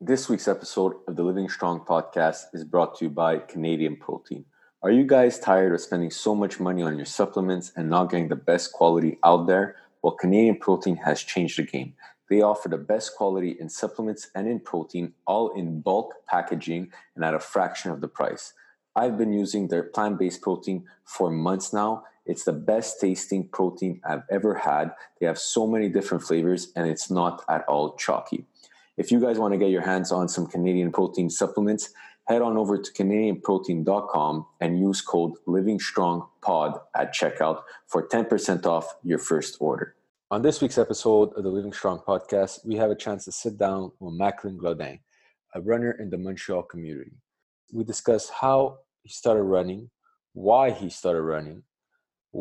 This week's episode of the Living Strong podcast is brought to you by Canadian Protein. Are you guys tired of spending so much money on your supplements and not getting the best quality out there? Well, Canadian Protein has changed the game. They offer the best quality in supplements and in protein, all in bulk packaging and at a fraction of the price. I've been using their plant based protein for months now. It's the best tasting protein I've ever had. They have so many different flavors and it's not at all chalky. If you guys want to get your hands on some Canadian protein supplements, head on over to canadianprotein.com and use code livingstrongpod at checkout for 10% off your first order. On this week's episode of the Living Strong podcast, we have a chance to sit down with Macklin Glaudin, a runner in the Montreal community. We discuss how he started running, why he started running,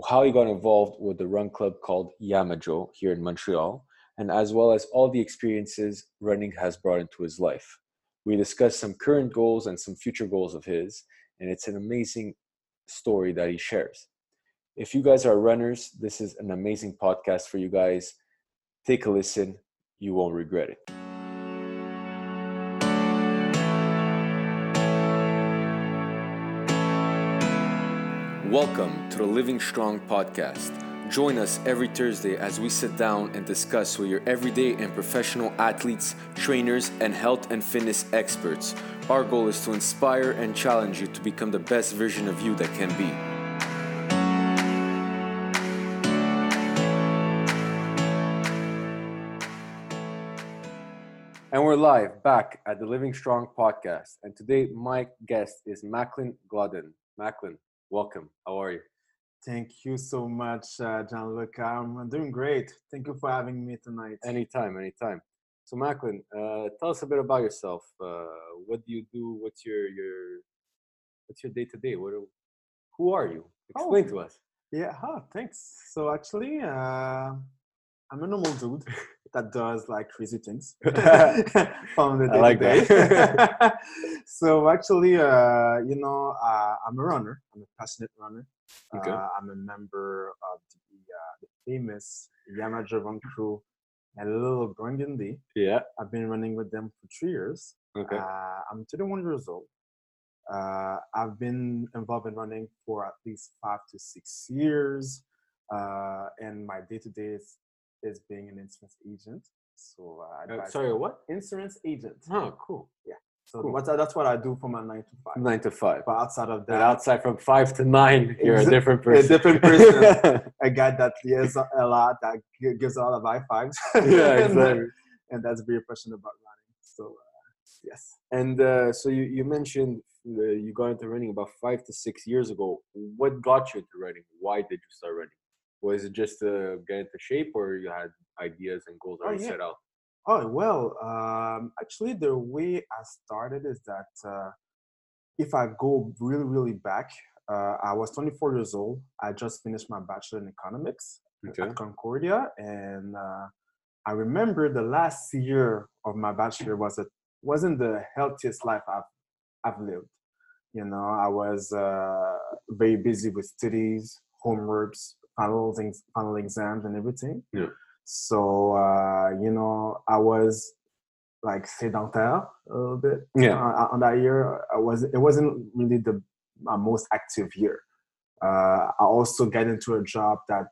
how he got involved with the run club called Yamajo here in Montreal, and as well as all the experiences running has brought into his life. We discuss some current goals and some future goals of his, and it's an amazing story that he shares. If you guys are runners, this is an amazing podcast for you guys. Take a listen, you won't regret it. Welcome to the Living Strong podcast. Join us every Thursday as we sit down and discuss with your everyday and professional athletes, trainers, and health and fitness experts. Our goal is to inspire and challenge you to become the best version of you that can be. And we're live back at the Living Strong podcast. And today, my guest is Macklin Glaudin. Macklin, welcome. How are you? Thank you so much, uh, Gianluca. I'm doing great. Thank you for having me tonight. Anytime, anytime. So, Macklin, uh, tell us a bit about yourself. Uh, what do you do? What's your your what's your day to day? What who are you? Explain Oh. to us. Yeah, huh, thanks. So actually, uh, I'm a normal dude that does like crazy things from the I like day so actually, uh, you know, uh, I'm a runner. I'm a passionate runner. Okay. Uh, I'm a member of the, uh, the famous Yamajo Run Crew and Little Burgundy. Yeah. I've been running with them for three years. Okay. Uh, I'm 31 years old. Uh, I've been involved in running for at least five to six years, uh, and my day to day is is being an insurance agent. So uh, I Uh, advise- sorry, what? insurance agent. Oh, cool. Yeah. So cool. what, that's what I do for my nine to five. Nine to five. But outside of that, outside from five to nine, you're a different a person. different person. a guy that yells a lot, that gives a lot of high fives. yeah, and, exactly. and that's very passionate about running. So uh, yes. And uh, so you, you mentioned uh, you got into running about five to six years ago. What got you into running? Why did you start running? Was it just to get into shape, or you had ideas and goals Oh, already yeah. set out? Oh well, um, actually, the way I started is that uh, if I go really, really back, uh, I was 24 years old. I just finished my bachelor in economics Okay. at Concordia, and uh, I remember the last year of my bachelor was a wasn't the healthiest life I've I've lived. You know, I was uh, very busy with studies, homeworks, final things, final exams, and everything. Yeah. So uh, you know, I was like sédentaire a little bit. Yeah. Uh, on that year, I was it wasn't really the my most active year. Uh, I also get into a job that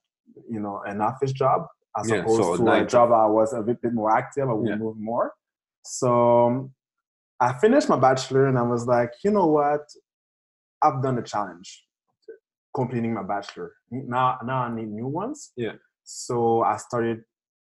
you know an office job as Yeah, opposed so to a job I was a bit, bit more active. I would Yeah. move more. So um, I finished my bachelor and I was like, you know what? I've done a challenge completing my bachelor. Now, now I need new ones. Yeah. So I started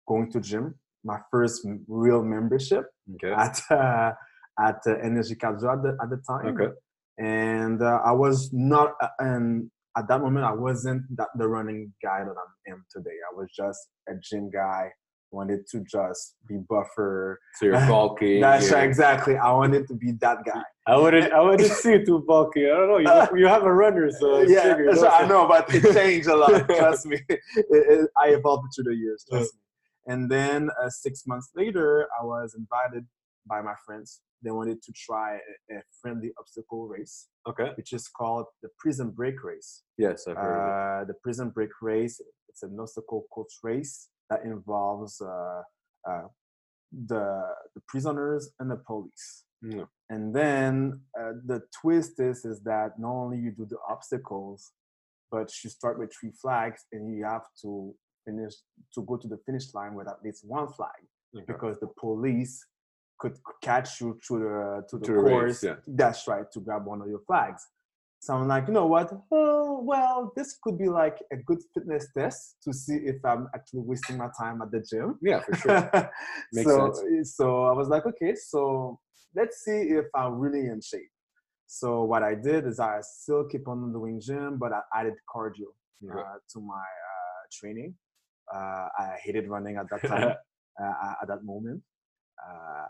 going to gym. My first real membership Okay. at uh, at uh, Énergie Cardio at the, at the time. Okay. And uh, I was not, uh, and at that moment, I wasn't that the running guy that I am today. I was just a gym guy. Wanted to just be buffer. So you're bulky. That's right, exactly. I wanted to be that guy. I wouldn't. I wouldn't see you too bulky. I don't know. You, have- you have a runner, uh, yeah, so don't I know, but it changed a lot. trust me, it, it, I evolved through the years. Trust me. And then uh, six months later, I was invited by my friends. They wanted to try a, a friendly obstacle race, Okay. which is called the Prison Break Race. Yes, I've heard. Uh, the Prison Break Race. It's an obstacle course race that involves uh, uh, the the prisoners and the police. Yeah. And then uh, the twist is is that not only you do the obstacles, but you start with three flags and you have to finish to go to the finish line with at least one flag Okay. because the police could catch you through the to the To the race, course. yeah. That's right to grab one of your flags. So I'm like, you know what? Oh, well, this could be like a good fitness test to see if I'm actually wasting my time at the gym. Yeah, for sure. Makes so, sense. so I was like, okay, so let's see if I'm really in shape. So what I did is I still keep on doing gym, but I added cardio Okay. uh, to my uh, training. Uh, I hated running at that time, uh, at that moment. Uh,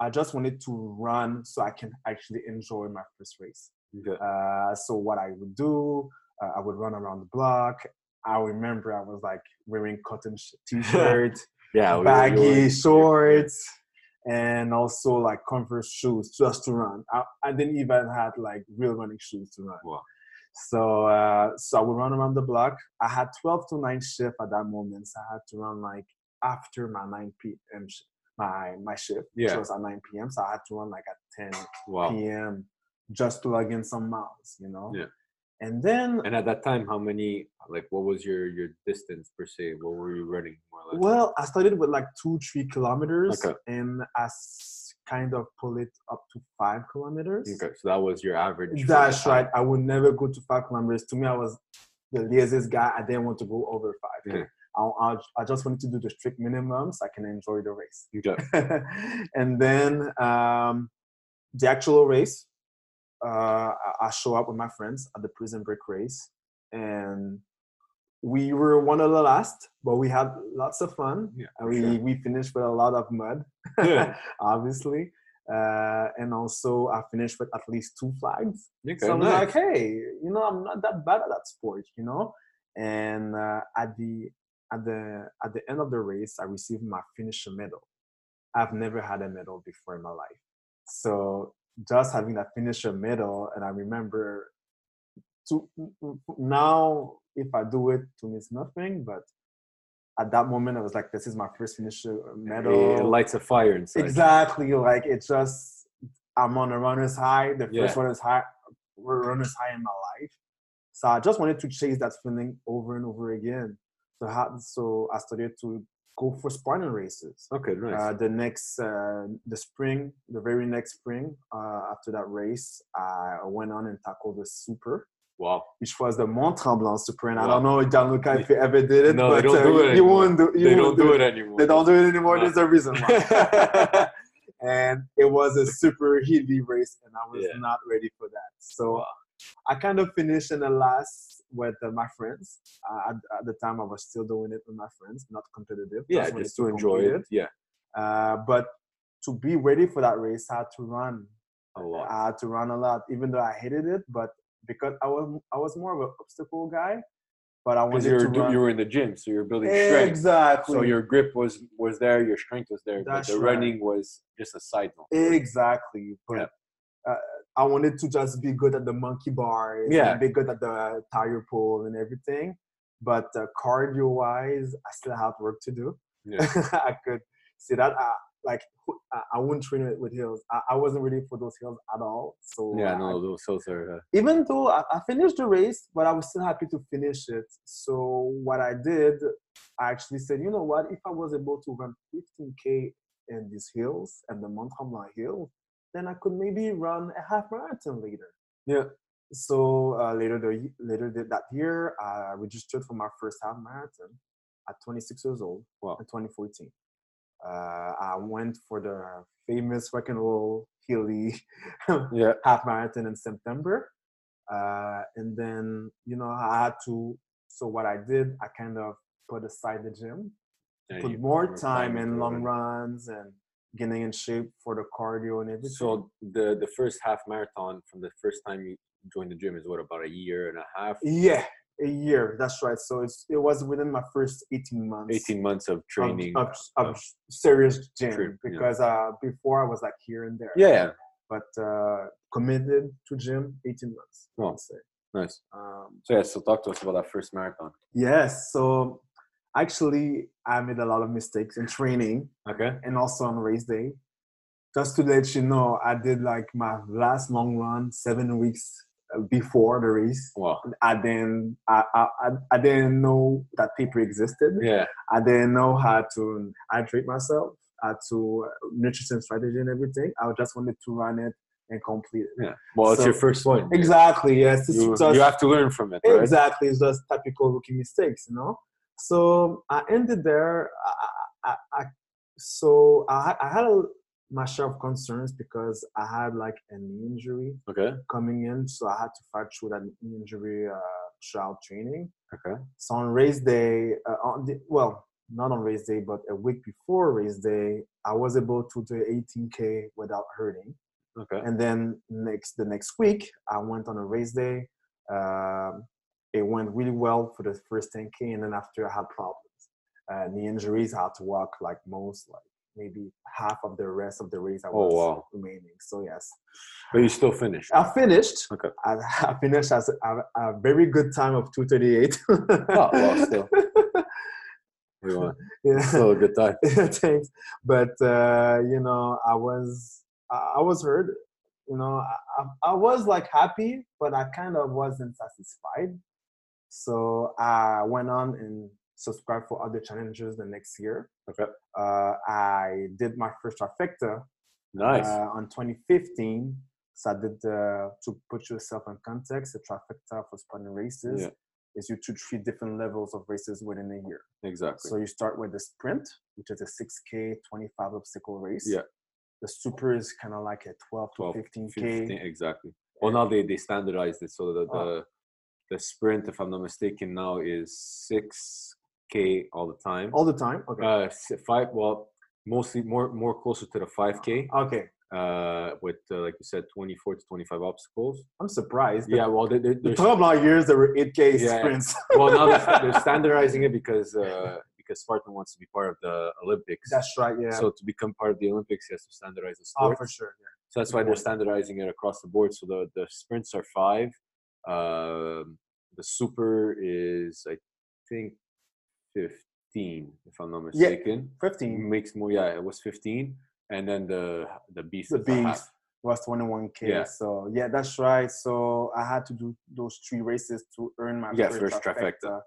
I, I just wanted to run so I can actually enjoy my first race. Okay. Uh, so what I would do, uh, I would run around the block. I remember I was like wearing cotton sh- t-shirt, Yeah, baggy we were- shorts, and also like Converse shoes just to run. I, I didn't even have like real running shoes to run. Wow. So uh, so I would run around the block. I had 12 to 9 shift at that moment. So I had to run like after my 9 p.m. sh- my my shift, which Yeah. was at 9 p.m. So I had to run like at 10 Wow. p.m. just to log in some miles, you know. Yeah. And then, And at that time, how many? Like, what was your your distance per se? What were you running more or less? well, I started with like two, three kilometers, Okay. and I kind of pull it up to five kilometers. Okay, so that was your average. That's right. I would never go to five kilometers. To me, I was the laziest guy. I didn't want to go over five. Yeah. I, I, I just wanted to do the strict minimum so I can enjoy the race. Okay. and then um, the actual race, uh, I, show up with my friends at the prison break race, and we were one of the last, but we had lots of fun. Yeah, And we sure. we finished with a lot of mud, Yeah. obviously, uh, and also I finished with at least two flags. Okay, So I was nice. like, hey, you know, I'm not that bad at that sport, you know. And uh, at the at the at the end of the race, I received my finisher medal. I've never had a medal before in my life, so just having that finisher medal, and I remember to now if I do it, to me it's nothing, but at that moment I was like, this is my first finisher medal. It lights a fire inside. Exactly. Like it just I'm on a runner's high, the Yeah. first runner's high runner's high in my life. So I just wanted to chase that feeling over and over again. So how, so I started to go for Spartan races. Okay, nice. Uh, the next uh, the spring, the very next spring, uh, after that race, I went on and tackled the super, wow. which was the Mont Tremblant super. And I don't know, Gianluca, if you ever did it, No, but they don't uh, do it you anymore. won't do. You They won't don't do it anymore. they don't do it anymore. No. There's a reason why. and it was a super heavy race, and I was Yeah. not ready for that. So I kind of finished in the last with uh, my friends. Uh, at, at the time, I was still doing it with my friends, not competitive. Yeah, just to enjoy it. Yeah. Uh, but to be ready for that race, I had to run. A lot. I had to run a lot, even though I hated it. But because I was, I was more of an obstacle guy. But I wanted you to were run. you were in the gym, so you're building strength. exactly. So your grip was was there, your strength was there, That's but the right. running was just a side note. Exactly. But uh, I wanted to just be good at the monkey bars, Yeah. be good at the tire pull and everything. But uh, cardio wise, I still have work to do. Yeah. I could see that. I, like I, I wouldn't train it with hills. I, I wasn't ready for those hills at all. So Yeah, I- no, those hills are. Uh, even though I, I finished the race, but I was still happy to finish it. So what I did, I actually said, you know what? If I was able to run 15k in these hills and the Mont Tremblant hill, then I could maybe run a half marathon later. Yeah. So uh, later the later that year, I registered for my first half marathon at 26 years old Wow. in 2014. Uh, I went for the famous rock and roll hilly yeah. half marathon in September. Uh, and then, you know, I had to, so what I did, I kind of put aside the gym, Yeah, put more time in long running. runs and getting in shape for the cardio and everything. So the the first half marathon from the first time you joined the gym is what about a year and a half? yeah, a year. That's right. So it's it was within my first 18 months. 18 months of training. of, of, of- serious gym True, yeah. because uh, before I was like here and there. yeah, But uh, committed to gym 18 months. Oh. would say. nice. Um, So yeah, so talk to us about that first marathon. Yes. So actually, I made a lot of mistakes in training Okay. and also on race day. Just to let you know, I did like my last long run seven weeks uh, before the race. Wow. I didn't, I, I, I- didn't know that paper existed. Yeah. I didn't know how to hydrate myself, how to uh, nutrition strategy and everything. I just wanted to run it and complete it. Yeah. Well, it's your first one. Exactly. Yes. You, just- you have to learn from it, right? Exactly. It's just typical rookie mistakes, you know. So I ended there. I, I, I so I, I had a, my share of concerns because I had like an injury Okay. coming in, so I had to fight through that injury uh, throughout training. Okay. So on race day, uh, on the, well, not on race day, but a week before race day, I was able to do 18k without hurting Okay. and then next the next week i went on a race day um, it went really well for the first 10k and then after i had problems uh, knee injuries i had to walk like most like maybe half of the rest of the race i Oh, wow. remaining so yes But you still finished. i finished Okay. i, I finished as a, a very good time of 238 Oh, well, still. We yeah. still a good time. Thanks. But uh, you know, I was I was hurt. You know, I, I was like happy, but I kind of wasn't satisfied. So I went on and subscribed for other challenges the next year. Okay. Uh, I did my first trifecta Nice. uh, on 2015. So I did uh, to put yourself in context. The trifecta for Spartan races Yeah. is you to three different levels of races within a year. exactly. So you start with the sprint, which is a 6K, 25 obstacle race. Yeah. The super is kind of like a 12 to 12, 15K. 15, exactly. Well, now they, they standardized it so that the Oh. The sprint, if I'm not mistaken, now is six k all the time. All the time. Okay. Uh, five. Well, mostly more more closer to the five k. okay. Uh, with uh, like you said, 24 to 25 obstacles. I'm surprised. Yeah. Well, they, they, The they're, long years there were 8K Yeah, yeah. sprints. well now they're, they're standardizing it because uh, because Spartan wants to be part of the Olympics. That's right. Yeah. So to become part of the Olympics, he has to standardize the sport. oh, for sure. Yeah. So that's why they're standardizing it across the board. So the, the sprints are five. Um, the super is, I think, 15, if I'm not mistaken. Yeah, mistaken. 15 Makes more, yeah, it was 15. And then the the beast The is a half. beast. was 21K. Yeah. So yeah, that's right. So I had to do those three races to earn my Yeah, first, first trifecta. trifecta.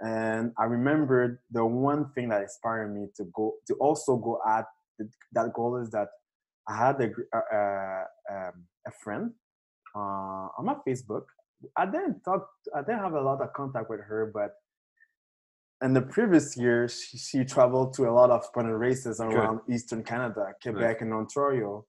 And I remembered the one thing that inspired me to go to also go at the, that goal is that I had a uh, uh, um, a friend uh, on my Facebook. I didn't talk. I didn't have a lot of contact with her, but in the previous year, she, she traveled to a lot of Spartan races around Eastern Canada, Quebec, and Ontario.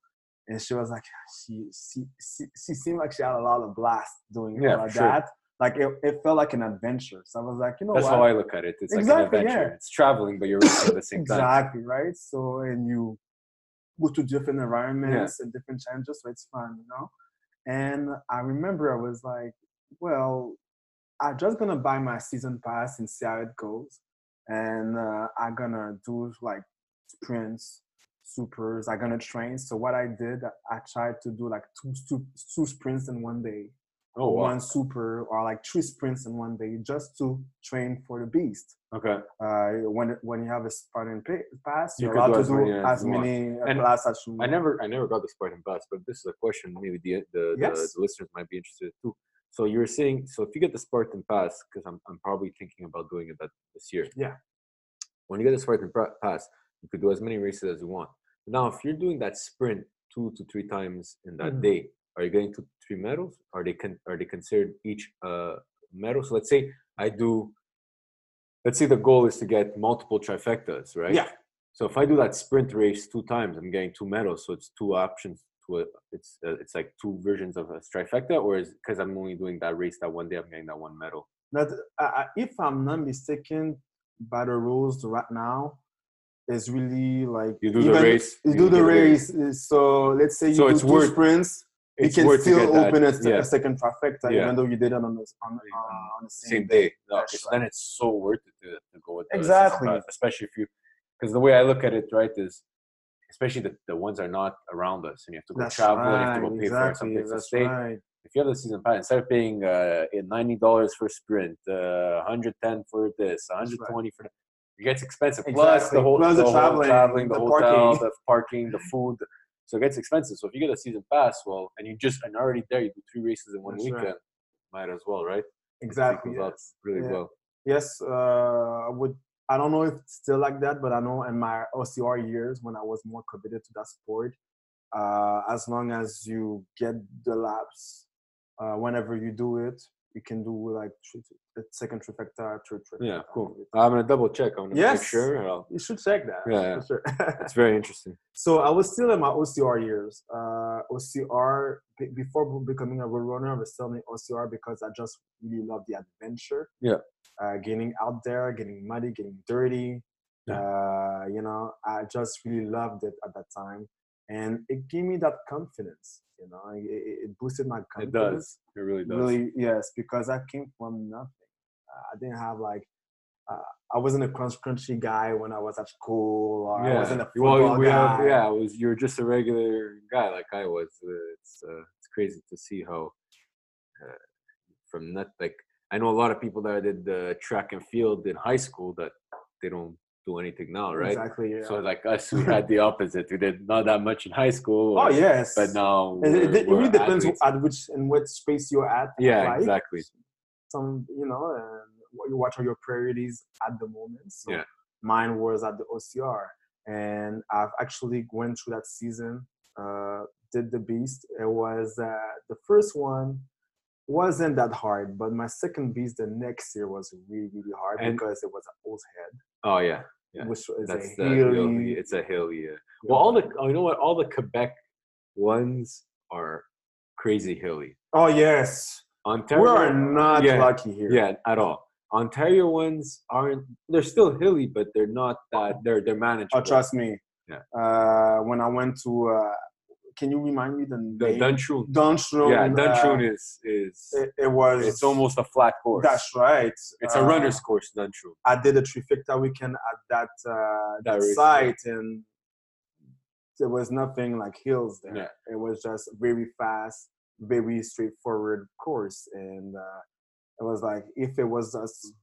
And she was like, she, she, she, she seemed like she had a lot of blast doing Yeah, all of sure. that. Like it, it felt like an adventure. So I was like, you know That's what? how I look at it. It's Exactly, like an adventure. yeah. It's traveling, but you're at the same time. exactly right. So and you go to different environments and different challenges, so it's fun, you know. And I remember I was like, well, I'm just gonna buy my season pass and see how it goes, and uh, I'm gonna do like sprints, supers. I'm gonna train. So what I did, I tried to do like two two, two sprints in one day, Oh, wow. one super, or like three sprints in one day, just to train for the beast Okay. uh, when when you have a Spartan pa- pass, You you're allowed to do as as many uh, And class as you I never, I never got the Spartan pass, but this is a question maybe the the, the, Yes. the listeners might be interested too. So you were saying, so if you get the Spartan pass, because I'm, I'm probably thinking about doing it that this year. Yeah. When you get the Spartan pass, you could do as many races as you want. Now, if you're doing that sprint two to three times in that Mhm. day, are you getting two to three medals? Are they con- are they considered each uh, medal? So let's say I do. Let's say the goal is to get multiple trifectas, right? Yeah. So if I do that sprint race two times, I'm getting two medals. So it's two options. To a, it's uh, it's like two versions of a trifecta, or is because I'm only doing that race that one day, I'm getting that one medal. That uh, if I'm not mistaken, by the rules right now, is really like You do the race, You you do the get a race. uh, So let's say you So do it's two worth- sprints. You It's can still get that, open a, yeah. a second trifecta, Yeah. even though you did it on the on, uh, on the same, same day. No, That's so then it's so worth it to, to go with Exactly. especially if you, because the way I look at it, right, is especially the, the ones are not around us, and you have to go That's travel, and you have to go pay for exactly. something to That's stay. right. If you have the season pass, instead of paying uh, ninety dollars for sprint, uh, hundred ten for this, hundred twenty for that, it gets expensive. Plus the whole, Plus the the whole traveling, traveling, the, the hotel, parking. the parking, the food. So it gets expensive. So if you get a season pass, well, and you just and already there, you do three races in one That's right. weekend. Might as well, right? Exactly. Yes. really Yeah. well. Yes, uh, I would. I don't know if it's still like that, but I know in my OCR years when I was more committed to that sport, uh, as long as you get the laps, uh, whenever you do it, you can do like second trifecta, third trifecta. Yeah, cool. I'm gonna double check. I'm gonna make Yes. sure. I'll- You should check that. Yeah, yeah. for sure. It's very interesting. So I was still in my OCR years. Uh, OCR be- before becoming a road runner, I was still in OCR because I just really love the adventure. Yeah. Uh, getting out there, getting muddy, getting dirty. Uh, you know, I just really loved it at that time, and it gave me that confidence. You know, it, it boosted my confidence It does. It really does. Really, yes, because I came from nothing. Uh, I didn't have like. Uh, I wasn't a cross country guy when I was at school, or I wasn't a football well, we guy. have, yeah. I was you're just a regular guy like I was. Uh, it's uh, it's crazy to see how uh, from that like I know a lot of people that I did the track and field in high school that they don't do anything now, right? Exactly. Yeah. So like us, we had the opposite. We did not that much in high school. oh yes. But now It, it, really depends athletes. at which in what space you're at. Yeah, life. exactly. Some you know, and what, what are your priorities at the moment? So Yeah. mine was at the OCR, and I've actually went through that season. Uh, did the beast. It was uh, the first one wasn't that hard, but my second beast the next year was really really hard And- because it was at Owl's Head, Oh yeah, Yeah, which is that's a the hilly. It's a hilly. Yeah. Well, all the oh, you know what? All the Quebec ones are crazy hilly. oh yes, Ontario, we are not yeah, lucky here. Yeah, at all. Ontario ones aren't. They're still hilly, but they're not that. They're they're manageable. Oh, trust me. Yeah. Uh, when I went to, uh, can you remind me the The name? Duntroon. Duntroon. Yeah, uh, is is. it, it was. it's almost a flat course. That's right. It's a Uh, runner's course, Duntroon. I did a trifecta weekend at that uh, That that site, and there was nothing like hills there. Yeah. It was just very fast, very straightforward course, and uh, it was like if it was just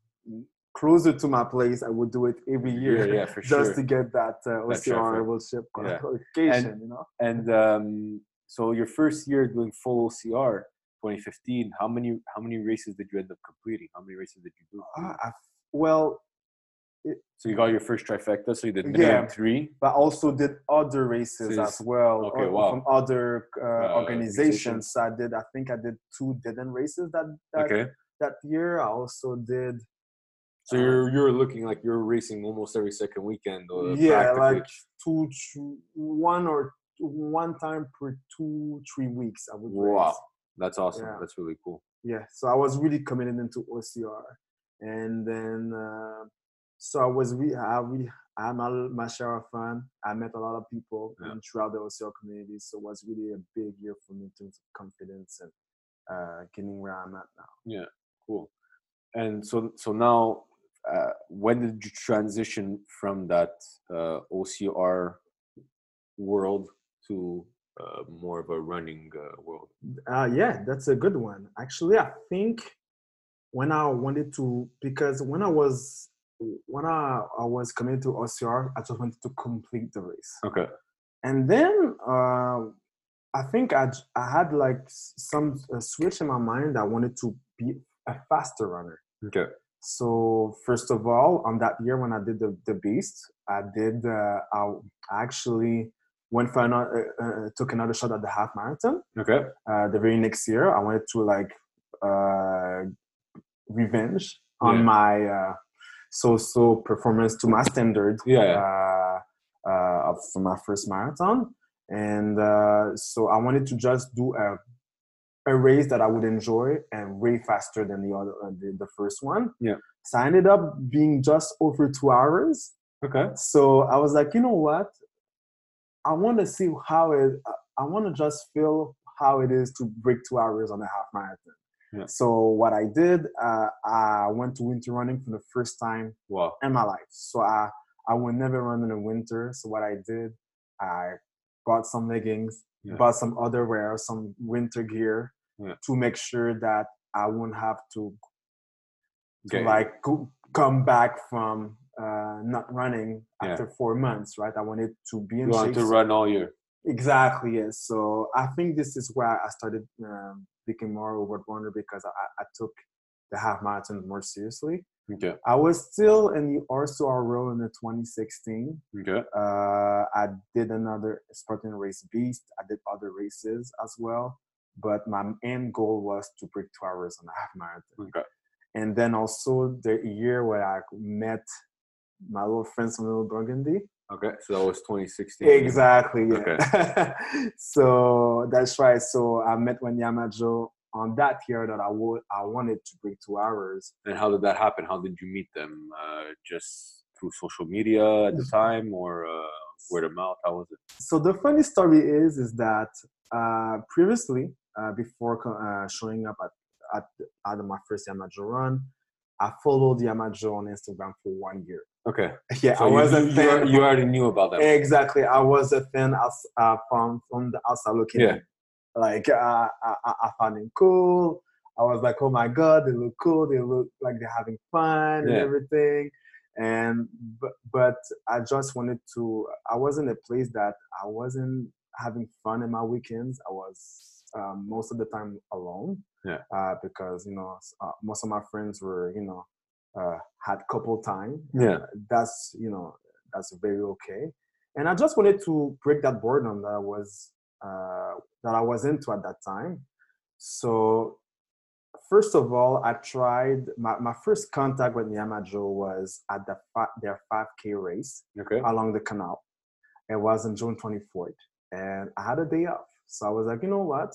closer to my place, I would do it every year. Yeah, yeah, for just sure. to get that uh, OCR traffic. World Ship Yeah. qualification, you know. And um, so your first year doing full OCR, 2015. How many how many races did you end up completing? How many races did you do? Uh, I, well, So you got your first trifecta. So you did Yeah. three. but also did other races So as well okay, wow. from other uh, Uh, organizations. I did, I think I did two dead-end races that that, Okay. that year. I also did, So you're you're looking like you're racing almost every second weekend. Or yeah, like two, two, one or one time per two, three weeks. I would wow, race. that's awesome. Yeah. That's really cool. yeah so i was really committed into ocr and then uh, so i was really i really I'm a my share of i met a lot of people Yeah. throughout the ocr community so it was really a big year for me in terms of confidence and uh, getting where i'm at now Yeah, Cool. And so so now, when did you transition from that uh, OCR world to uh, more of a running uh, world? Uh, yeah, that's a good one. Actually, I think when I wanted to, because when I was when I, I was coming to OCR, I just wanted to complete the race, Okay. and then uh, I think I I had like some switch in my mind. I wanted to be a faster runner. Okay. So first of all, on that year when I did the, the beast, I did uh, I actually went for another, uh, uh, took another shot at the half marathon Okay. uh, the very next year i wanted to like uh, revenge on Yeah. my uh, so-so performance to my standard Yeah. uh, uh, of- for my first marathon and uh, so i wanted to just do a, a race that i would enjoy and way faster than the other uh, the, the first one Yeah. so i ended up being just over two hours Okay. so I was like, you know what? I want to see how it. I want to just feel how it is to break two hours on a half marathon. Yeah. So what I did, uh, I went to winter running for the first time Wow. in my life. So I I would never run in the winter. So what I did, I bought some leggings, Yeah. bought some other wear, some winter gear Yeah. to make sure that I wouldn't have to to Okay. like go, come back from uh, not running after four months, right? I wanted to be in You want to run all year. Exactly, yes. So I think this is where I started um, becoming more of a runner because I, I took the half marathon more seriously. Okay. I was still in the OCR world in the 2016. Okay. Uh, I did another Spartan Race Beast. I did other races as well. But my end goal was to break two hours on a half marathon. Okay. And then also the year where I met my little friends from Little Burgundy. Okay. So that was 2016. Exactly. Yeah. so that's right. So I met Wendy Amajo on that year that I would I wanted to bring two hours. And how did that happen? How did you meet them? Uh, just through social media at the time, or uh, word of mouth? How was it? So the funny story is is that uh, previously, uh, before uh, showing up at at, at my first Yamajo run, I followed Yamajo on Instagram for one year. Okay. Yeah, So I was a you, you, fan. you already knew about that. Exactly, I was a fan outs- uh, from from the outside looking. Yeah. Like uh, I, I found them cool. I was like, oh my god, they look cool. They look like they're having fun and everything. And but but I just wanted to. I was in a place that I wasn't having fun in my weekends. I was um, most of the time alone. Yeah. Uh, because you know uh, most of my friends were you know uh, had couple time Yeah. that's you know that's very okay and i just wanted to break that boredom that i was uh, that i was into at that time so first of all i tried my, my first contact with yamajo was at the their 5k race Okay. along the canal it was on june 24th and i had a day off so i was like you know what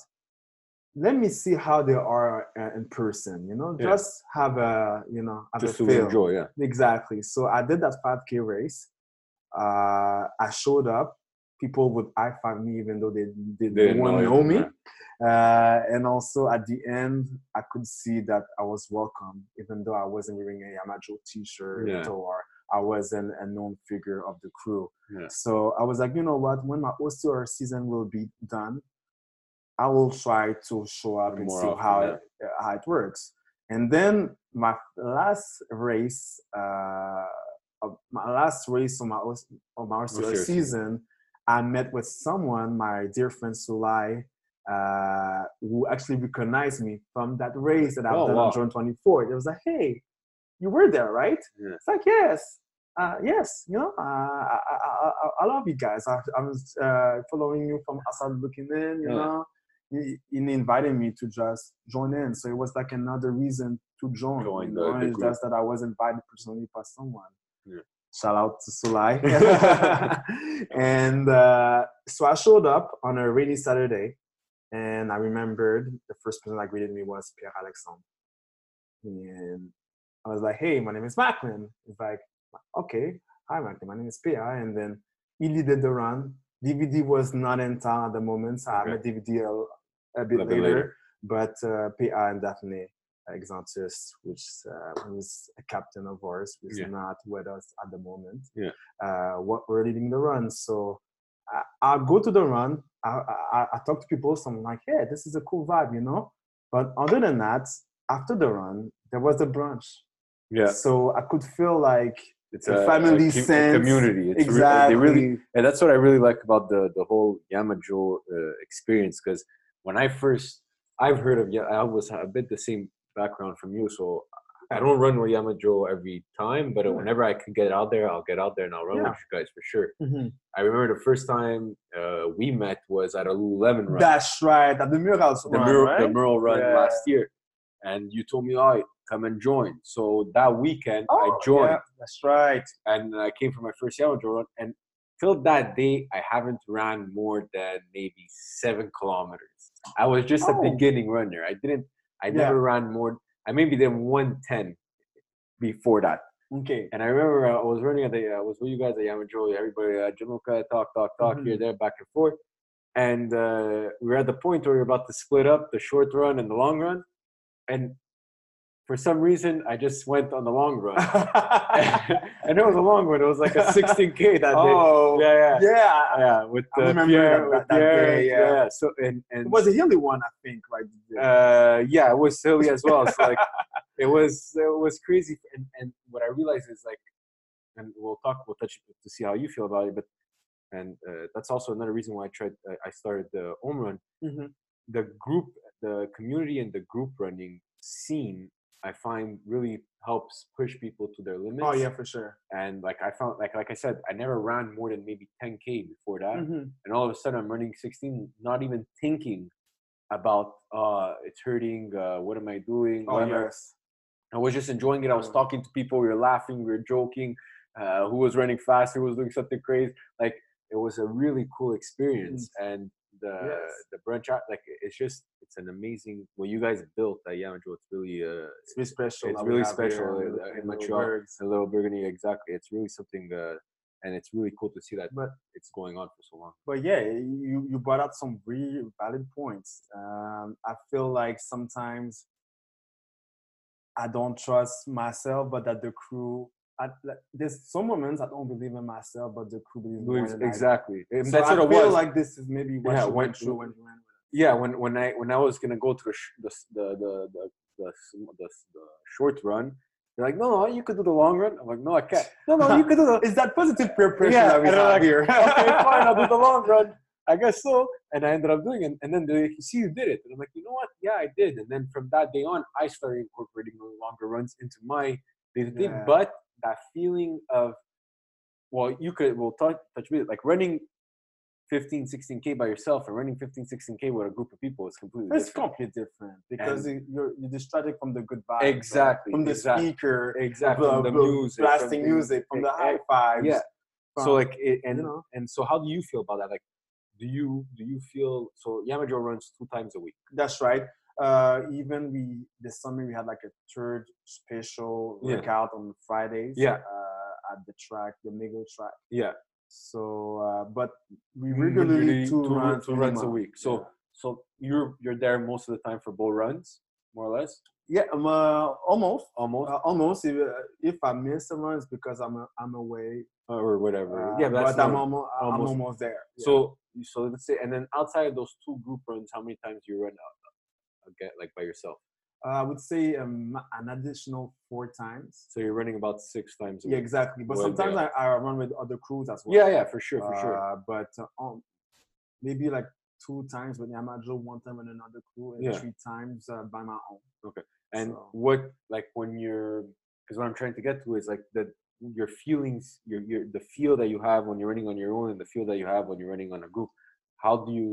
let me see how they are uh, in person you know Yeah. just have a you know have Just a to feel enjoy. Yeah. Exactly. So I did that 5K race. Uh, I showed up. People would high five me even though they, they They didn't didn't want to know know me. Uh, and also at the end, I could see that I was welcome, even though I wasn't wearing a Yamajo t-shirt Yeah. or I wasn't a known figure of the crew. Yeah. So I was like, you know what? When my OCR season will be done, I will try to show up and More see often, how yeah. it, uh, how it works. And then my last race, uh, of my last race on my of my OCR season, I met with someone, my dear friend Sulai, uh, who actually recognized me from that race that I've Oh, done wow. on June 24th. It was like, hey, you were there, right? Yeah. It's like, yes. Uh, yes, you know, uh, I, I, I, I love you guys. I, I was uh, following you from outside looking in, you Yeah. know. You, you invited me to just join in. So it was like another reason to join. Join you know? It's just that I was invited personally by someone. Yeah. Shout out to Sulai. and uh, so I showed up on a rainy Saturday, and I remembered the first person that greeted me was Pierre Alexandre. And I was like, hey, my name is Macklin. He's like, okay, hi, Macklin, my name is Pierre. And then he did the run. DVD was not in town at the moment, so I Okay. met DVD a, a bit A bit later. later. But uh, Pierre and Daphne Exantus, which uh, who's a captain of ours, who's Yeah. not with us at the moment. Yeah. Uh, what we're leading the run. So I, go to the run. I, I, I talk to people. So I'm like, hey, this is a cool vibe, you know. But other than that, after the run, there was a brunch. Yeah. So I could feel like It's a family com- sense. community. It's re- exactly. they really and that's what I really like about the the whole Yamajo uh, experience because when I first I've heard of yeah I was a bit the same background from you so I don't run with Yamajo every time but whenever I can get out there I'll get out there and I'll run Yeah. with you guys for sure. Mhm. I remember the first time uh, we met was at a Lululemon run, That's right. At the Murals the run, Merle right? the Merle run Yeah. last year, and you told me, "Oh, come and join." So that weekend I Oh, joined yeah, that's right. and I came for my first Yamajo run. And till that day, I haven't ran more than maybe seven kilometers. I was just a Oh. beginning runner. I didn't. I Yeah. never ran more. I maybe did one ten before that. Okay. And I remember uh, I was running at the. I was with you guys at Yamajo. Everybody, uh, Januka, talk, talk, talk Mhm. here, there, back and forth. And uh, we were at the point where we were about to split up the short run and the long run. And for some reason, I just went on the long run. and it was a long one. It was like a 16k that day. oh, Yeah, yeah, yeah. yeah. With I remember Pierre, that- with that Pierre, day, yeah. So and and It was a hilly one, I think, right? uh, yeah, it was silly as well. So like, it was it was crazy. And and what I realized is like, and we'll talk. We'll touch to see how you feel about it. But and uh, that's also another reason why I tried. Uh, I started the home run. Mhm. The group, the community, and the group running scene, I find really helps push people to their limits. Oh yeah, for sure. And like I found, like like I said, I never ran more than maybe 10k before that Mhm. and all of a sudden I'm running 16, not even thinking about uh it's hurting, uh what am I doing? Oh whatever. yes. I was just enjoying it. I was talking to people, we were laughing, we were joking, uh who was running fast, who was doing something crazy. Like it was a really cool experience. And the. Yes. the branch out like it's just it's an amazing what you guys built at Yamajo, it's really uh It's really special. It's really special here in- in Montreal. Bergs. a little burgundy exactly. It's really something uh and it's really cool to see that But it's going on for so long. but yeah, you you brought out some really valid points. Um, I feel like sometimes I don't trust myself, but that the crew. I, like, there's some moments I don't believe in myself, but the crew believes more than I do. Exactly. So that's I what feel was. like this is maybe what Yeah, you went through when you ran yeah, when when I when I was gonna go to the sh- the the the the, the, the, the short run, they're like, no, no, you could do the long run. I'm like, no, I can't. No, no, you could do the. Is that positive peer pressure Yeah, that we have like, here? okay, fine, I'll do the long run. I guess so. And I ended up doing it. And then they like, you see, you did it. And I'm like, you know what? Yeah, I did. And then from that day on, I started incorporating the longer runs into my day-to-day. Yeah. But that feeling of, well, you could, we'll touch, touch base, like running 15, 16K by yourself and running 15, 16K with a group of people is completely It's different. completely different because you- you're you're distracted from the good vibes, Exactly, from the exactly. speaker, Exactly. From the the music. blasting from the- music, from the high fives. Yeah. so like it, and you know. and so how do you feel about that like do you do you feel so yamajo runs two times a week That's right. Uh, even we this summer we had like a third special Yeah. workout on Fridays. Yeah. Uh, at the track, the Migo track. yeah So, uh, but we regularly usually two, two, runs, two runs a week so Yeah. so you're you're there most of the time for both runs more or less Yeah, I'm uh, almost. almost Uh, almost. If, uh, if I miss a run, it's because I'm I'm away. or whatever yeah but, but I'm normal. almost, I'm almost. almost there. Yeah. so so let's say and then outside of those two group runs how many times you run out again like by yourself Uh, I would say um, an additional four times. so you're running about six times a Yeah, exactly. But sometimes. I, I run with other crews as well. yeah yeah for sure for sure Uh, but uh, um, maybe like two times with Yamajo, one time with another crew, and Yeah. three times uh, by my own. Okay. And So- what like when you're because what i'm trying to get to is like the your feelings your, your the feel that you have when you're running on your own and the feel that you have when you're running on a group how do you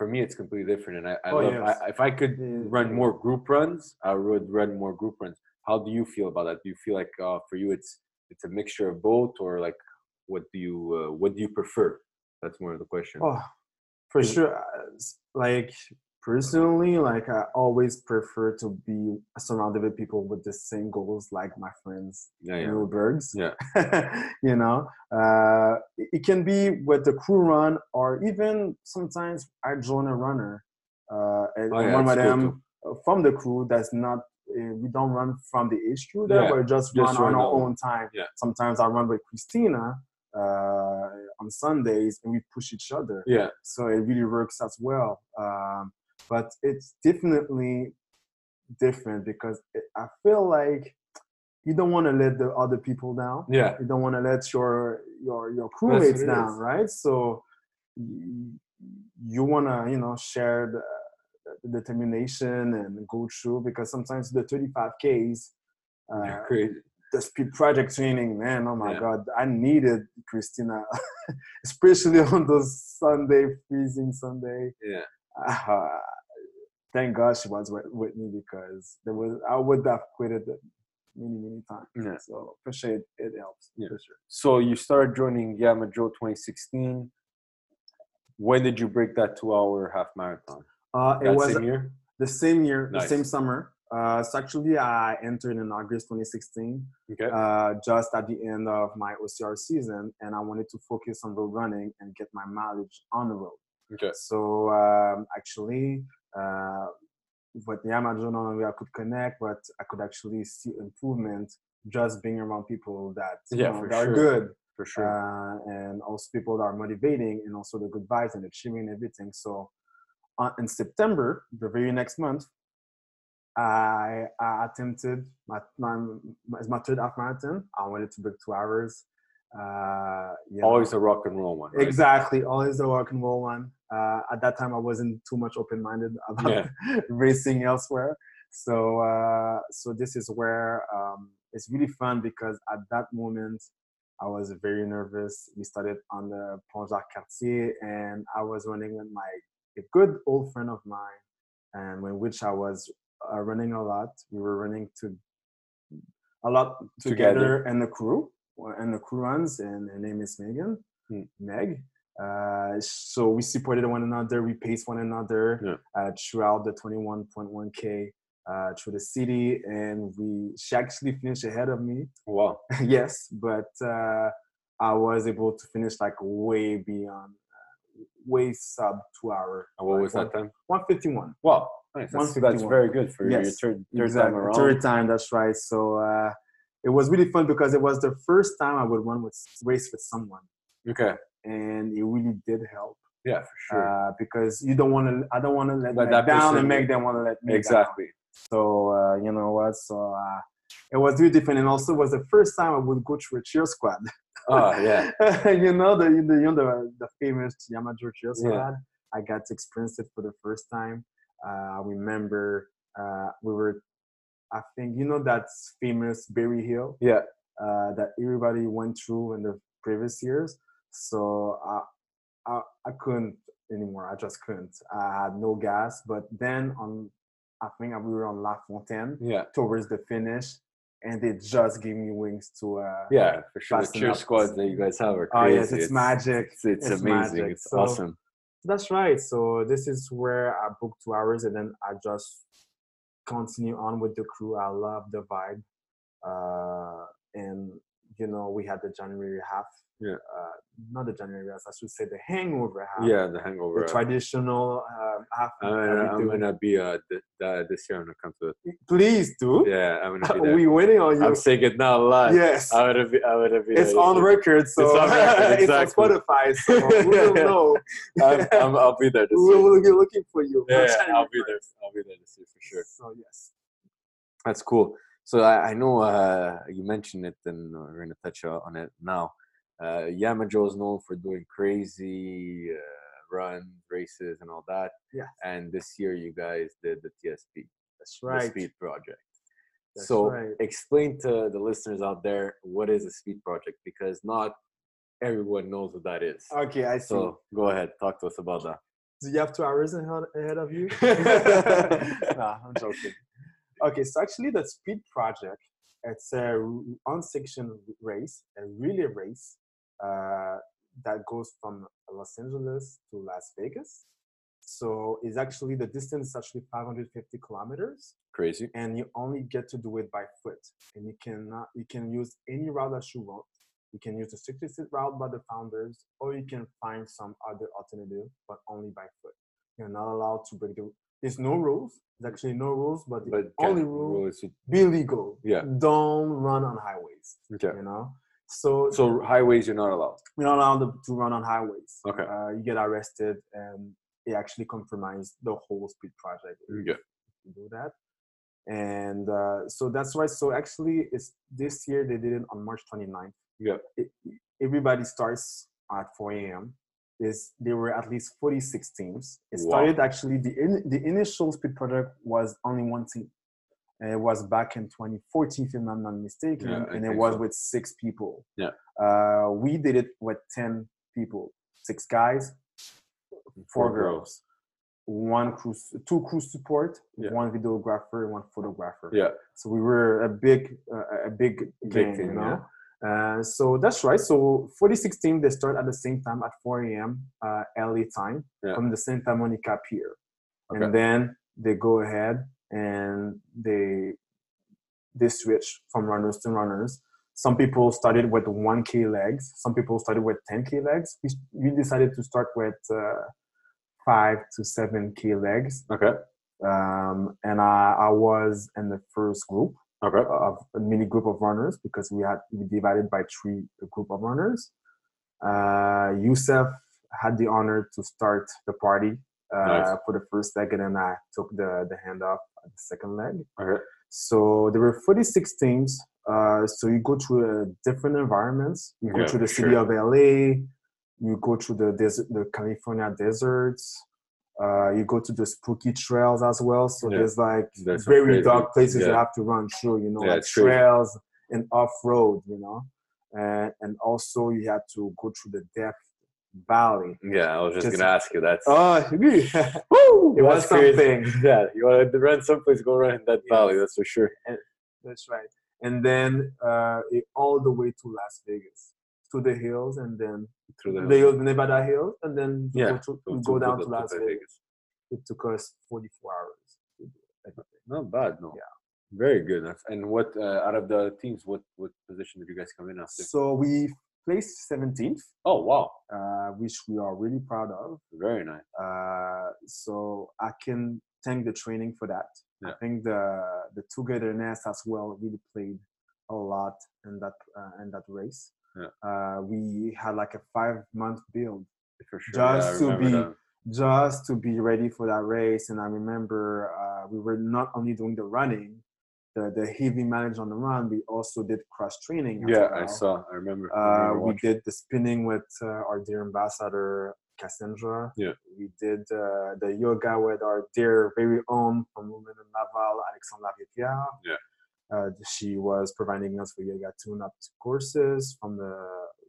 for me it's completely different and i, I Oh, love yes. I, if i could run more group runs i would run more group runs how do you feel about that do you feel like uh, for you it's it's a mixture of both or like what do you uh, what do you prefer that's more of the question Oh, for sure. uh, Like personally, like I always prefer to be surrounded with people with the same goals, like my friends yeah yeah Newbergs. Yeah. you know, uh, it can be with the crew run, or even sometimes I join a runner, uh, and Oh, yeah, one of cool them from the crew that's not. Uh, we don't run from the HQ there, Yeah, but just, just run on our own time. Yeah. Sometimes I run with Christina uh, on Sundays, and we push each other yeah so it really works as well. Um, but it's definitely different because it, I feel like you don't want to let the other people down. yeah You don't want to let your your your crewmates down, is. right? So you want to you know share the, the determination and go through because sometimes the 35 Ks. Uh, crazy the speed project training, man. Oh my Yeah. God, I needed Christina, especially on those Sunday freezing Sunday. yeah Uh, thank God she was with, with me because there was I would have quitted it many many times. Yeah. So for sure it, it helps. Yeah. For sure. So you started joining Yamajo 2016. When did you break that two-hour half marathon? Uh, it That was same year. the same year, the same summer. Uh, so actually, I entered in August 2016. Okay. uh, just at the end of my OCR season, and I wanted to focus on road running and get my mileage on the road. okay. So um, actually, uh, with Yamajo, not only I could connect, but I could actually see improvement just being around people that, you Yeah, know, that sure. are good, For sure. uh, and also people that are motivating, and also the good vibes and the cheering and everything. So uh, in September, the very next month, I, I attempted my, my, my, it's my third half marathon. I wanted to break two hours. Uh. Always a rock and roll one. Right? Exactly, always the rock and roll one. Uh, at that time, I wasn't too much open minded about Yeah. racing elsewhere. So, uh, so this is where um, it's really fun because at that moment, I was very nervous. We started on the Pont Jacques Cartier, and I was running with my a good old friend of mine, and when which I was uh, running a lot. We were running to a lot together, Together. and the crew and the crew runs, and her name is Megan, Hmm. Meg. Uh, so we supported one another, we paced one another Yeah. uh, throughout the 21.1k uh, through the city, and we she actually finished ahead of me. Wow. yes, but uh, I was able to finish like way beyond, uh, way sub two hour. And what like was that time? 151. Wow. Nice. That's, that's very good for Yes, your third, third Exactly. time around. Third time, that's right. So uh, it was really fun because it was the first time I would run with race with someone, Okay. And it really did help. Yeah, for sure. Uh, because you don't want to, I don't want to let Let that down person- and make them want to let me down. exactly. So uh, you know what? So uh, it was really different, and also it was the first time I would go to a cheer squad. Oh, yeah. you know the the you know the, the famous Yamajo cheer Yeah. I got to experience it for the first time. Uh, I remember uh, we were, I think you know that famous Berry Hill Yeah. uh, that everybody went through in the previous years. So I, I, I couldn't anymore. I just couldn't. I had no gas. But then on, I think we were on La Fontaine Yeah. towards the finish, and they just gave me wings to. Uh, Yeah, for sure. The cheer squads that you guys have are Oh crazy. yes, it's, magic. It's, it's, It's amazing. magic. It's So- awesome. That's right. So this is where I booked two hours, and then I just continue on with the crew. I love the vibe, uh, and you know we had the January half. Yeah. Uh, not the January half. I should say the hangover half. Yeah, the The hangover. uh, traditional uh, half. I'm gonna, I'm gonna be uh th- th- this year. I'm gonna come to it. Please do. Yeah, I'm gonna be there. we waiting on you. I'm saying it now live. yes. I would be. I would be. it's there. on record, so It's on record, it's on. Spotify, so we will know. I'm, I'm, I'll be there this we year. will be looking for you. Yeah, yeah, I'll be there. I'll be there this year for sure. So yes. That's cool. So I, I know uh, you mentioned it, and we're gonna touch on it now. Uh, Yamajo is known for doing crazy uh, runs, races, and all that. Yeah. And this year, you guys did the TSP, That's right. the. Speed Project. That's so right. explain to the listeners out there what is a Speed Project because not everyone knows what that is. Okay, I see. So go ahead, talk to us about that. Do you have two hours ahead, ahead of you? nah, I'm joking. Okay, so actually, the Speed Project, it's a on-section race, a relay race uh, that goes from Los Angeles to Las Vegas. So it's actually the distance is actually 550 kilometers, Crazy. and you only get to do it by foot. And you cannot, you can use any route that you want. You can use the strictest route by the founders, or you can find some other alternative, but only by foot. You're not allowed to break the. There's no rules. There's actually no rules, but the But only can- rule rules you- be legal. Yeah. Don't run on highways. Okay. You know. So, So highways, you're not allowed. you're not allowed to- to run on highways. Okay. Uh, you get arrested, and it actually compromised the whole speed project. Yeah. Do that. And uh, so that's why. So actually, it's this year they did it on March 29th. Yeah. It, everybody starts at 4 a.m. Is there were at least 46 teams. It Wow. started actually the in, the initial speed project was only one team. And it was back in 2014, if I'm not mistaken, Yeah, and it was so. with six people. Yeah. Uh, we did it with 10 people, six guys, four girls one crew, two crew support, Yeah. one videographer, one photographer. Yeah. So we were a big, uh, a big Big gang, team, you know. Uh, so that's right. So 46 team, they start at the same time at 4 a.m. Uh, LA time, Yeah. from the Santa Monica Pier, Okay. and then they go ahead and they they switch from runners to runners. Some people started with 1K legs. Some people started with 10K legs. We, we decided to start with uh, five to 7K legs. Okay. Um, and I, I was in the first group Okay. of a mini group of runners because we had we divided by three group of runners. Uh, Youssef had the honor to start the party uh, Nice. for the first leg, and then I took the the handoff at the second leg. Okay. So there were 46 teams. Uh, so you go through uh, different environments. You go Yeah, through the for city of LA. You go through the desert, the California deserts. Uh, you go to the spooky trails as well. So Yeah. there's like some very dark places you have to run through. You know, Yeah, like crazy. trails and off road. You know, and and also you had to go through the Death Valley. Yeah, I was just, Just- gonna ask you. That's Oh, Woo! it was That's crazy. something. Yeah, you want to run someplace, go run in that valley. That's for sure. That's right. And then uh, it, all the way to Las Vegas, to the hills, and then Through the the Nevada hills, and then Yeah, go, to, to- go down to- Las Vegas. Vegas. It took us 44 hours. to do. Not bad, no. Yeah. Very good. And what uh, out of the teams, what what position did you guys come in after? So we placed 17th, Oh wow, uh, which we are really proud of. very nice. Uh, so I can thank the training for that. I think the the togetherness as well really played a lot in that uh, in that race. Yeah. Uh, we had like a five month build For sure. Just I to be- that. just to be ready for that race. And I remember uh, we were not only doing the running, the, the heavy mileage on the run, we also did cross training. Yeah, I saw. I remember. I Uh, remember we did the spinning with uh, our dear ambassador Cassandra. Yeah. We did uh, the yoga with our dear very own from Women in Laval, Alexandra Rivière. Yeah. Uh, she was providing us with yoga tune-up courses from the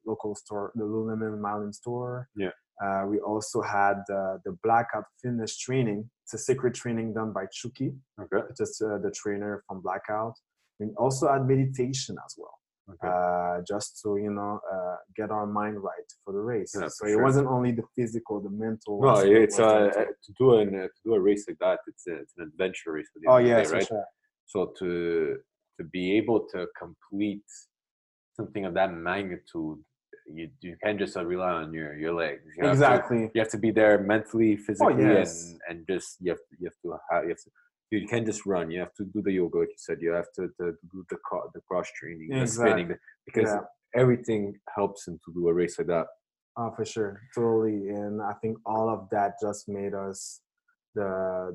local store, the Lululemon Mountain store. Yeah. Uh, we also had uh, the blackout fitness training. It's a secret training done by Chuki, Okay. just uh, the trainer from Blackout. We also had meditation as well Okay. uh, just to you know uh, get our mind right for the race. Yeah, so it sure. wasn't only the physical, the mental. no, it's uh, to do an uh, to do a race like that. It's a, it's an adventure race. Oh end of the yes, day, for right? sure. So to to be able to complete something of that magnitude, you you can't just uh, rely on your your legs. You have to- Exactly. you have to be there mentally, physically, Oh, yes. and and just you have to, you have to have, you have to you can't just run. You have to do the yoga, like you said. You have to, to do the the cross training, the spinning, because Yeah. everything helps him to do a race like that. Oh, for sure, totally. And I think all of that just made us the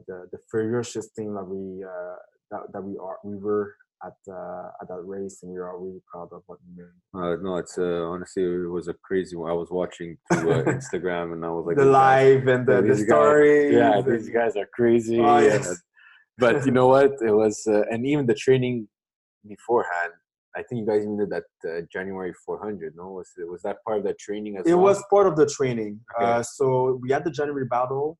the the ferocious team that we uh, that, that we are. We were at uh, at that race, and we are really proud of what we made. Uh, no, it's uh, honestly it was a crazy one. I was watching through uh, Instagram and I was like the "These guys- live and the, the guys- yeah, these guys are crazy. Oh, and- yes. but you know what? It was, uh, and even the training beforehand. I think you guys even did that uh, January 400. No, was it was that part of the training as it well? was part of the training. Okay. Uh, so we had the January battle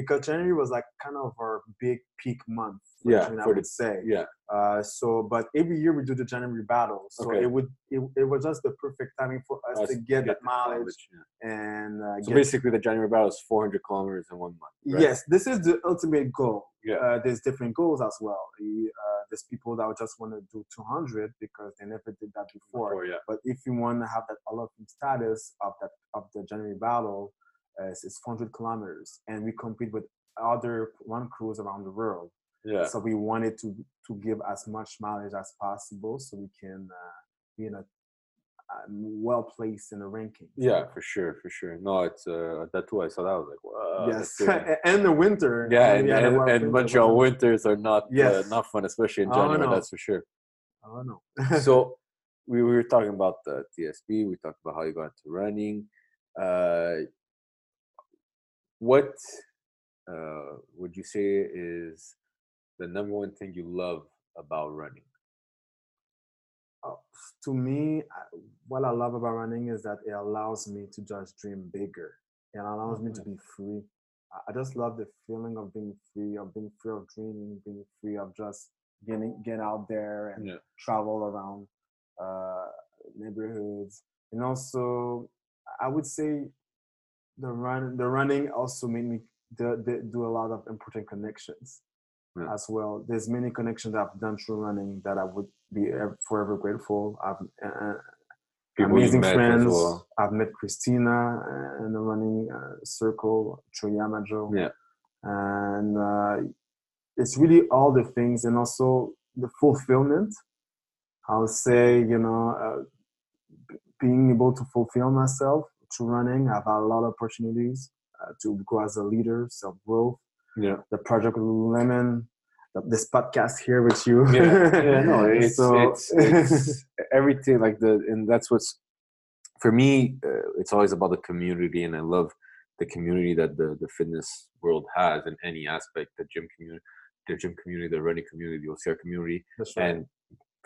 because January was like kind of our big peak month. Yeah, I for the- would say. Yeah, Uh, so, but every year we do the January battle, so Okay. it would it, it was just the perfect timing for us Us to get that the mileage yeah. and uh, So get. basically, the January battle is 400 kilometers in one month. right? Yes, this is the ultimate goal. Yeah. Uh, there's different goals as well. Uh, there's people that would just want to do 200 because they never did that before. Before, yeah. But if you want to have that Olympic status of that of the January battle, it's, it's 400 kilometers, and we compete with other run crews around the world. Yeah. So we wanted to to give as much mileage as possible, so we can uh, be in a uh, well placed in the ranking. Yeah, for sure, for sure. No, it's uh, that too. I saw that. I was like, wow. yes, and the winter. yeah, and, we had a and, and winter, Montreal winters are not uh, not fun, especially in Oh, January. no. That's for sure. Oh no. so we, we were talking about the TSP. We talked about how you got into running. Uh, what uh, would you say is the number one thing you love about running? Uh, to me, what I love about running is that it allows me to just dream bigger. It allows me to be free. I- I just love the feeling of being free, of being free of dreaming, being free of just getting get out there and Yeah. travel around uh, neighborhoods. And also, I would say the run, the running also made me do, do- a lot of important connections Yeah. as well. There's many connections I've done through running that I would be forever grateful. I've uh, amazing friends. well. I've met Christina uh, in the running uh, circle through Yamajo. Yeah. And uh, it's really all the things and also the fulfillment. I'll say, you know, uh, being able to fulfill myself through running. I've had a lot of opportunities uh, to grow as a leader, self growth. Yeah. The project Lululemon, the, this podcast here with you. yeah, yeah, no, it's, So- it's, it's everything like the, and that's what's for me. Uh, it's always about the community, and I love the community that the the fitness world has in any aspect. The gym community, the gym community, the running community, the OCR community, That's right. and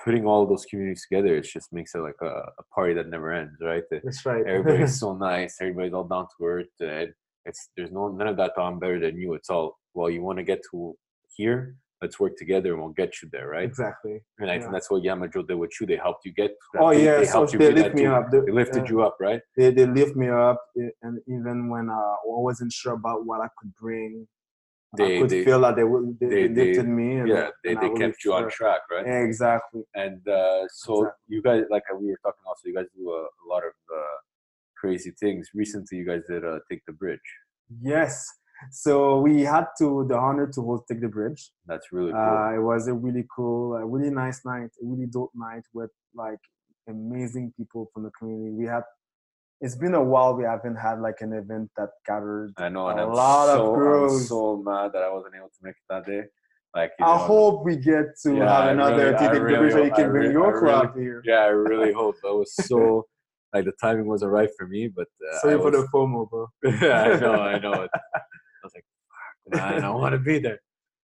putting all those communities together, it just makes it like a, a party that never ends, right? The- That's right. everybody's so nice. Everybody's all down to earth. And it's there's no none of that. "Oh, I'm better than you. It's all well. You want to get to here. Let's work together, and we'll get you there, right? exactly. And I Yeah. think that's what Yamajo did with you. They helped you get. To that Oh peak. yeah, they so helped they lift me too. up. They lifted yeah. you up, right? They they lift me up, e- and even when uh, I wasn't sure about what I could bring, They I could they feel that they would they, they- lifted me. And, yeah they, and they kept you on track, right? Exactly. And uh, so Exactly. you guys, like we were talking, also you guys do a, a lot of uh, crazy things. Recently, you guys did uh, take the bridge. Yes. So we had to the honor to host Take the Bridge. That's really cool. Uh, it was a really cool, a really nice night, a really dope night with like amazing people from the community. We had. It's been a while we haven't had like an event that gathered. I know, and a I'm lot of so, I'm girls. so mad that I wasn't able to make it that day. Like, I know, hope we get to Yeah, have I another really- I really so you hope- can I bring re- your I crowd here. yeah, I really hope that was so. Like the timing wasn't right for me, but uh, Sorry I for the was- FOMO, bro. yeah, I know, I know. it. I was like, "Fuck, man, I want to be there.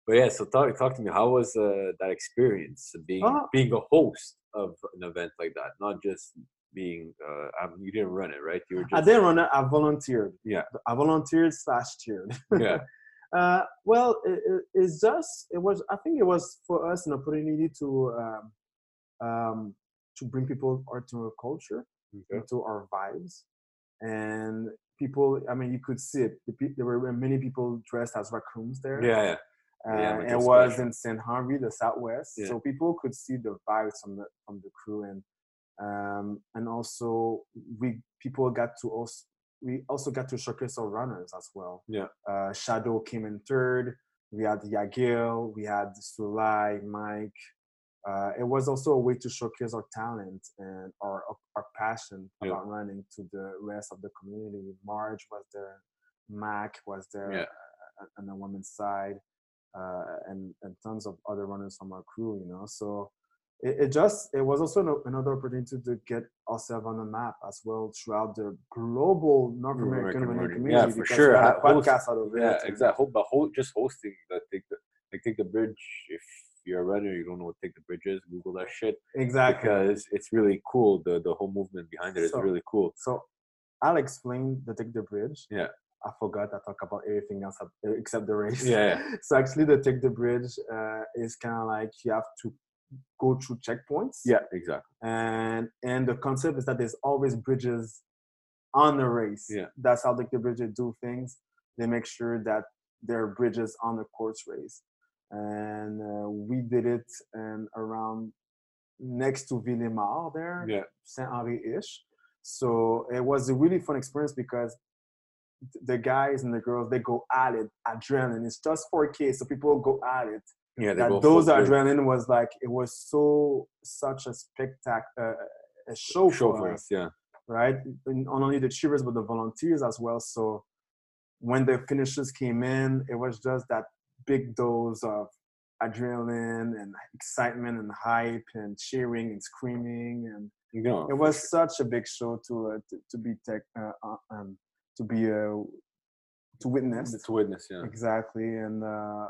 But yeah, so talk talk to me. How was uh, that experience of being being a host of an event like that? Not just being. Uh, you didn't run it, right? You were I didn't run it. I volunteered. Yeah. I volunteered slash cheered. Yeah. Uh, well, it, it, it's just it was. I think it was for us an opportunity to um, um, to bring people into our culture, Okay. into our vibes, and people. I mean, you could see it. The There were many people dressed as raccoons there. Yeah, yeah. Uh, Yeah, it was was special. in St. Henri, the Southwest, Yeah. so people could see the vibes from the from the crew, and um, and also we people got to also we also got to showcase our runners as well. Yeah. Uh, Shadow came in third. We had Yagil, we had Sulai, Mike. Uh, it was also a way to showcase our talent and our our passion Yeah. about running to the rest of the community. Marge was there, Mac was there Yeah. uh, on the women's side, uh, and and tons of other runners from our crew. You know, so it, it just it was also an- another opportunity to get ourselves on the map as well throughout the global North American American community. Yeah, for sure. we had a Ha- host- podcast out of it. Yeah, exactly. But ho- just hosting the take the like take the bridge. If you're a runner, you don't know what take the bridge is. Google that shit Exactly. because it's really cool. The the whole movement behind it is So- really cool. So I'll explain the take the bridge. Yeah. I forgot I talk about everything else except the race. Yeah, yeah. so actually, the take the bridge uh, is kind of like you have to go through checkpoints. Yeah, exactly. and and the concept is that there's always bridges on the race. Yeah. That's how like the bridges do things. They make sure that there are bridges on the course race, and uh, we did it and around next to Ville-Marie there, Yeah, Saint Henri ish. So it was a really fun experience because the guys and the girls they go at it, adrenaline. It's just 4K, so people go at it yeah. That those adrenaline was like it was so such a spectacle uh, a show, show for us. Yeah, right and not only the cheerers but the volunteers as well so when the finishers came in it was just that big dose of adrenaline and excitement and hype and cheering and screaming and know. it was such a big show to uh, to, to be tech uh, uh, um, to be uh, to witness to witness. Yeah. Exactly, and uh,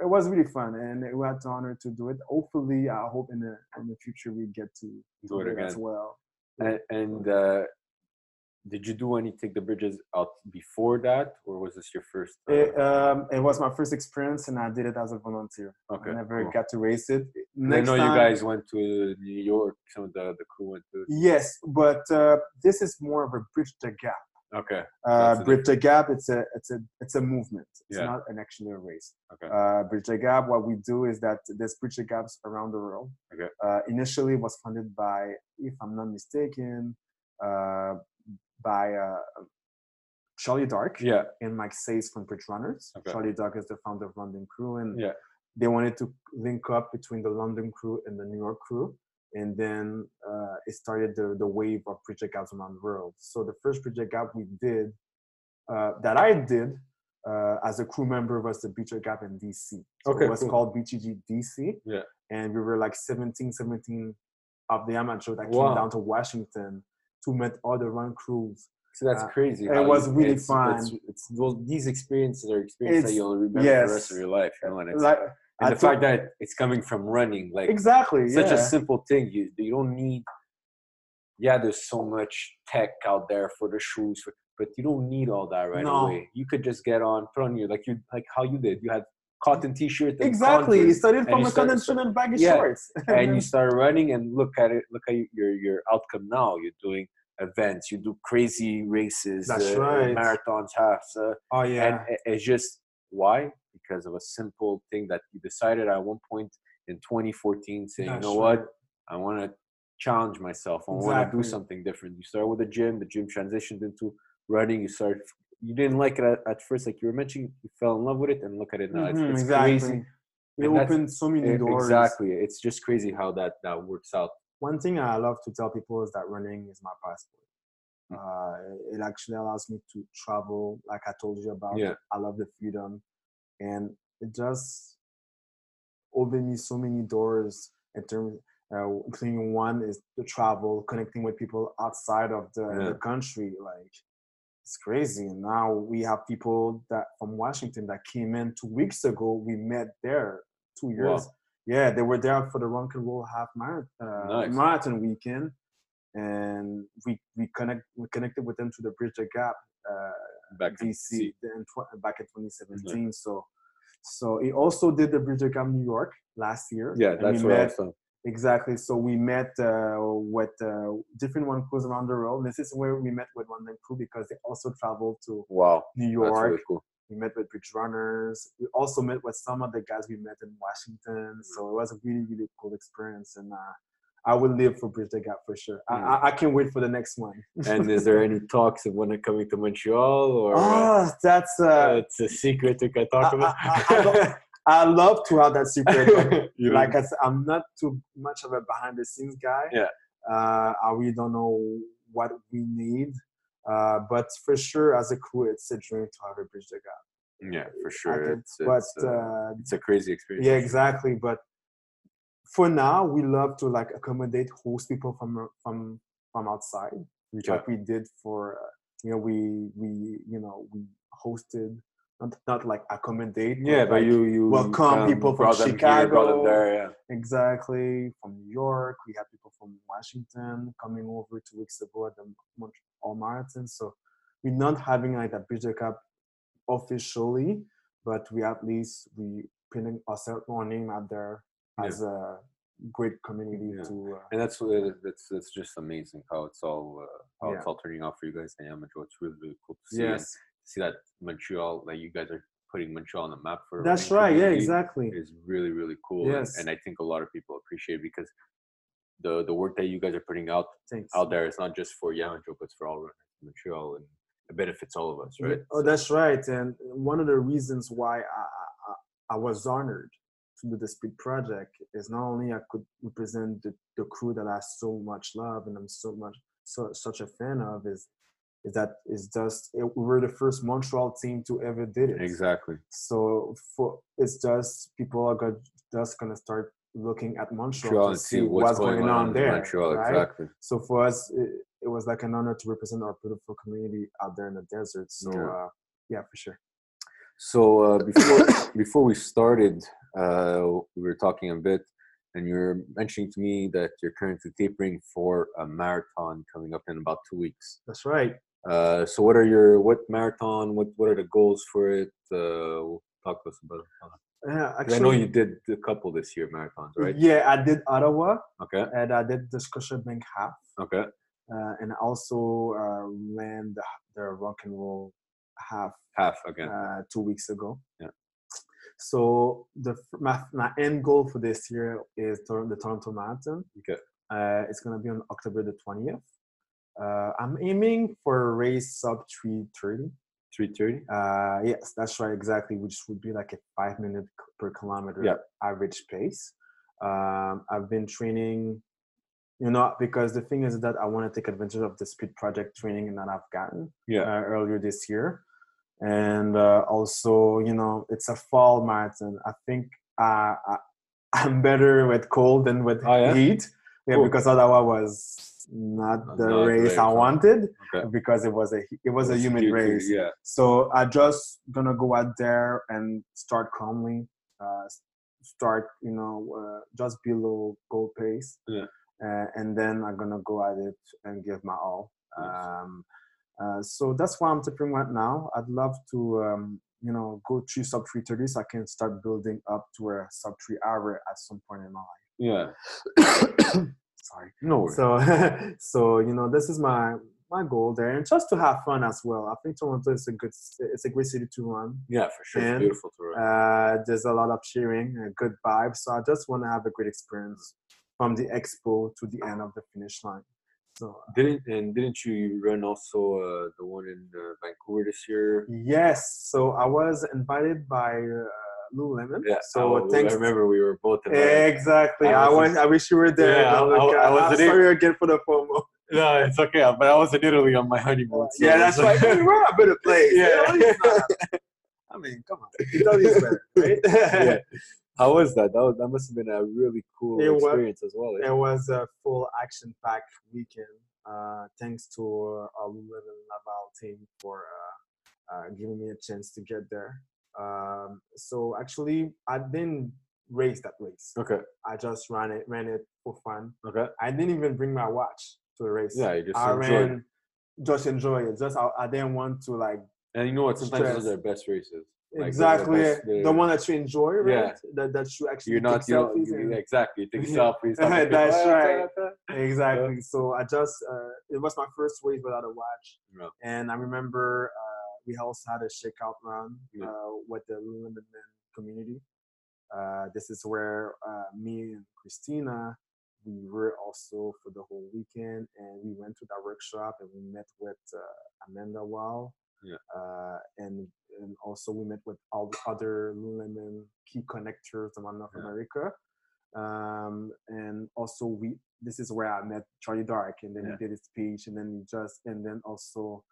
it was really fun, and we had the honor to do it. Hopefully, I hope in the in the future we get to Do it as again. well. And, and uh, did you do any take the bridges out before that, or was this your first? Uh, It, um, it was my first experience, and I did it as a volunteer. okay. I never cool. got to race it. I know time, you guys went to New York. Some of the the crew went to. Yes, but uh, this is more of a bridge the gap. Okay. Uh, bridge the gap. It's a it's a it's a movement. It's Yeah. not an actually a race. Okay. Uh, bridge the gap. What we do is that there's bridge the gaps around the world. Okay. Uh, initially, it was funded by, if I'm not mistaken, uh, by uh, Charlie Dark Yeah. and Mike Saes from Bridge Runners. Okay. Charlie Dark is the founder of Run Dem Crew, and Yeah. they wanted to link up between the London crew and the New York crew. And then uh, it started the, the wave of project gaps around the world. So the first project gap we did uh, that I did uh, as a crew member was the Bridge the Gap in DC. So Okay, it was cool. called BGG DC. Yeah. And we were like 17, 17 of the amateur that Wow. came down to Washington to meet other run crews. So that's Uh, crazy. it was really it's, fun. It's, it's those, these experiences are experiences that you'll remember for the rest of your life. You know, Like and I the fact that it's coming from running, like exactly such yeah. a simple thing. You you don't need. Yeah, there's so much tech out there for the shoes, for, but you don't need all that right No. away. You could just get on, put on your like you like how you did. You had cotton t-shirt. and exactly. Converse, started from you a started- convention and baggy Yeah. shorts. and you start running and look at it. Look at your your outcome now. You're doing events. You do crazy races. That's uh, right. Marathons, halves. Uh, oh yeah. and it- it's just why because of a simple thing that you decided at one point in 2014 saying That's you know what i want to challenge myself i want to do something different you start with the gym the gym transitioned into running you start you didn't like it at, at first like you were mentioning you fell in love with it and look at it now it's, Mhm, it's exactly. crazy It And opened so many E- doors. exactly it's just crazy how that that works out one thing I love to tell people is that running is my passport. Mm. Uh, it actually allows me to travel, like I told you about. Yeah. I love the freedom, and it just opened me so many doors in terms. Uh, including one is the travel, connecting with people outside of the, Yeah. the country. Like it's crazy. And now we have people that from Washington that came in two weeks ago. We met there two years. Wow. Yeah, they were there for the Rock and Roll Half Marathon, uh, Nice. marathon weekend, and we we connect we connected with them to the Bridge the Gap uh, back in DC in tw- back in 2017. So so he also did the Bridge the Gap New York last year. yeah that's we what i met Exactly. So we met uh, with uh, different one crews around the world. This is where we met with one them crew because they also traveled to wow New York. really cool We met with bridge runners. We also met with some of the guys we met in Washington. So it was a really, really cool experience. And uh, I will live for Bridge the Gap for sure. I, Mm. I, I can't wait for the next one. and is there any talks of when they're coming to montreal or uh, Oh, that's uh, uh, it's a secret we can talk I- about I- I don't- I love to have that secret. You like I said, I'm not too much of a behind the scenes guy. Yeah. Uh, I really don't know what we need. Uh, but for sure, as a crew, it's a dream to have a bridge the gap. Yeah, for sure. It's, but it's, uh, uh, it's a crazy experience. yeah, exactly. But for now, we love to like accommodate host people from from from outside, Okay. like we did for uh, you know we we you know we hosted not not like accommodate. Yeah, but like, you you welcome people from them here, Chicago. there. Yeah. Exactly. From New York, we had people from Washington coming over two weeks ago at the Montreal Marathon. So we're not having like a Bridge the Gap officially, but we at least we putting ourselves our name out there Yeah. as a great community Yeah. to. Uh, And that's that's that's just amazing how it's all uh, how it's all turning out for you guys in Yamajo. It's really really cool to see and yes, see that Montreal like you guys are putting Montreal on the map for that's right. Yeah, exactly. is really really cool. and- Yes. And, I think a lot of people appreciate it because the the work that you guys are putting out Thanks. out there is not just for Yamajo, but it's for all runners in Montreal and it benefits all of us, right? Oh, that's right. And one of the reasons why I, I, I was honored to do the Speed Project is not only I could represent the, the crew that I so much love and I'm so much so such a fan of is is that is just it, we were the first Montreal team to ever did it. Exactly. So for it's just people are go- just gonna start looking at Montreal, Montreal to and see what's, going, on, in there. Montreal, right? exactly. So for us, it, it was like an honor to represent our beautiful community out there in the desert. So Yeah. uh, yeah, for sure. So uh, before before we started, uh, we were talking a bit, and you were mentioning to me that you're currently tapering for a marathon coming up in about two weeks. That's right. Uh, so what are your what marathon? What what are the goals for it? Uh, talk to us about it. Yeah, actually, I know you did a couple this year marathons, right? Yeah, I did Ottawa Okay. and I did the Scotiabank half, Okay. uh, and also uh, ran the, the rock and roll half Half again. uh, two weeks ago. Yeah. So the my, my end goal for this year is the Toronto Marathon. Okay. Uh, it's gonna be on October the twentieth. Uh, I'm aiming for a race sub three thirty. Three thirty. Uh, yes, that's right, exactly, which would be like a five minute per kilometer Yeah. average pace. Um, I've been training, you know, because the thing is that I want to take advantage of the speed project training that I've gotten Yeah. uh, earlier this year. And uh, also you know it's a fall marathon. I think uh, I'm better with cold than with Oh, yeah? heat. Yeah, Cool. because Ottawa was not Not the the race I wanted Okay. because it was a it was a humid cute, race. Yeah. So I just gonna go out there and start calmly, uh, start you know uh, just below goal pace, Yeah. uh, and then I'm gonna go at it and give my all. Nice. Um, uh, so that's why I'm tipping right now. I'd love to um, you know go through sub 330 so I can start building up to a sub three hour at some point in my life. Yeah. Sorry. No worries. So, so you know, this is my my goal there, and just to have fun as well. I think Toronto is a good, it's a great city to run. yeah, for sure. and, it's beautiful to run. Uh, there's a lot of cheering, a good vibe. So I just want to have a great experience from the expo to the end of the finish line. So didn't and didn't you run also uh, the one in uh, Vancouver this year? yes, so I was invited by uh, Lululemon. Yeah. So I, thanks. I remember we were both invited. Exactly. I I, was- wish, I wish you were there. Yeah, I- Look, I- wasn't sorry again for the FOMO. No, it's okay. But I was in Italy on my honeymoon. so yeah, that's right. like- We're a better place. Yeah. I mean, come on. Italy's better, right? yeah. How was that? That, was, that must have been a really cool It was- experience as well. eh? It was a full action-packed weekend. Uh, thanks to our Lululemon Laval team for uh, uh, giving me a chance to get there. Um, so actually, I didn't race that race. Okay. I just ran it, ran it for fun. Okay. I didn't even bring my watch to the race. Yeah, you just I enjoyed ran, it. just enjoy it. Just I, I didn't want to like And you know what? Sometimes those are their best races. Like, the exactly the, the- one that you enjoy, right? Yeah. That that you actually You're not, you know, you- exactly. You take selfies. That's people, right. Exactly. So I just uh, it was my first race without a watch, Yeah. and I remember uh, we also had a shakeout run Yeah. uh, with the Lululemon Men community. Uh, this is where uh, me and Christina we were also for the whole weekend, and we went to that workshop and we met with uh, Amanda Wow. Yeah. Uh, and and also we met with all the other Lululemon key connectors around North Yeah. America um, and also we this is where I met Charlie Dark, and then Yeah. he did his speech, and then he just and then also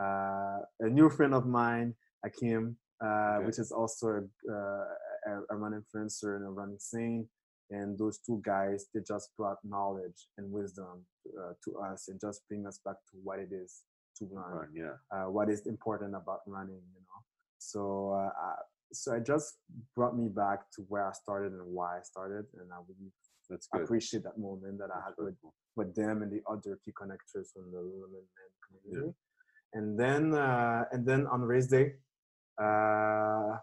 uh, a new friend of mine, Akim, uh, Okay. which is also a, uh, a, a run influencer and a running scene. And those two guys, they just brought knowledge and wisdom uh, to us, and just bring us back to what it is to run Fun, Yeah. uh, what is important about running, you know. So, uh, I, so it just brought me back to where I started and why I started, and I really That's good. appreciate that moment that I had with, cool. with them and the other key connectors from the Lululemon Men community. And then, uh, and then on race day, uh,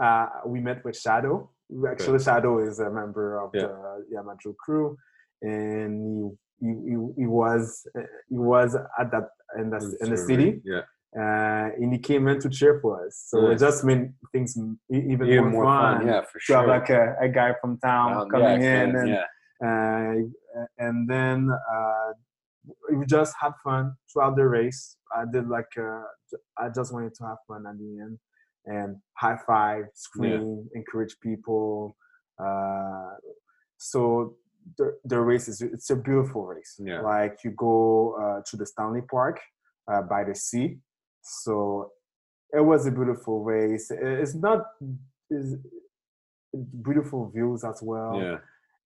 uh, we met with Shadow. Actually, Shadow is a member of Yeah. the Yamajo crew, and he, he, he, he was he was at that in the in the city Yeah. uh, and he came in to cheer for us. So it just made things even, Even more, fun. Yeah, for To sure. have like a, a guy from town Um, coming yeah, in, and yeah. uh, and then uh, we just had fun throughout the race. I did like uh, j- I just wanted to have fun at the end and high five, scream, encourage people. Uh, so the the race is it's a beautiful race. Yeah. Like you go uh, to the Stanley Park uh, by the sea. So it was a beautiful race. It's not it's beautiful views as well yeah.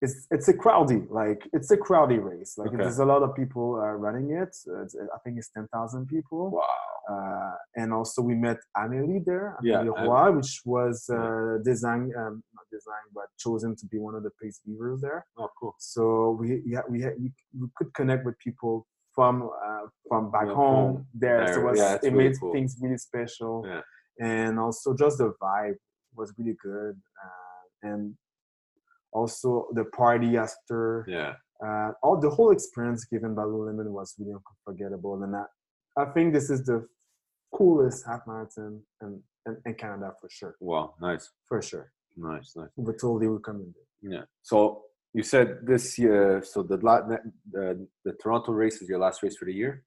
it's it's a crowdy like it's a crowdy race like Okay. there's a lot of people uh, running it it's, i think it's 10000 people Wow. Uh, and also we met amelie there Yeah, amelie Am- Roy, which was uh, designed um, not designed but chosen to be one of the pace beavers there Oh, cool. so we yeah, we, had, we we could connect with people from uh, from back From home, home. there. So it, was, yeah, it really made cool. things really special, Yeah. and also just the vibe was really good, uh, and also the party after Yeah. uh, all the whole experience given by Lululemon was really unforgettable, and I, I think this is the coolest half marathon in, in, in Canada for sure, Wow. Nice. for sure. Nice. Nice. We totally recommend it. Yeah. So you said this year. So the the the Toronto race is your last race for the year.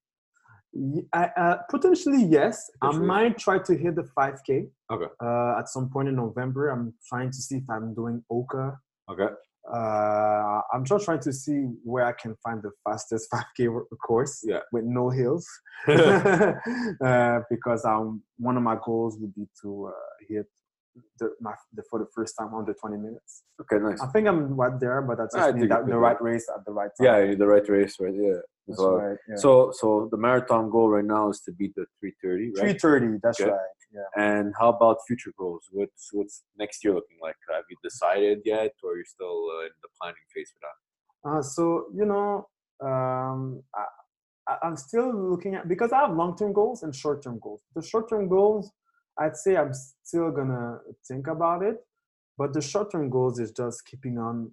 I, uh, potentially yes. Potentially. I might try to hit the 5K Okay. uh, at some point in November. I'm trying to see if I'm doing Oka Okay. Uh, I'm just trying to see where I can find the fastest 5K course Yeah. with no hills, uh, because um, one of my goals would be to uh, hit the, my, the, for the first time under 20 minutes. okay, nice. I think I'm right there, but I just I need that, the right race at the right time. Yeah, need the right race, right? Yeah. Right. Yeah. so, so the marathon goal right now is to beat the 330, right? 330. That's Okay. right. Yeah. And how about future goals? What's what's next year looking like? Have you decided yet, or you're still uh, in the planning phase for that? Uh, so you know, um, I, I'm still looking at because I have long-term goals and short-term goals. The short-term goals, I'd say I'm still gonna think about it, but the short-term goals is just keeping on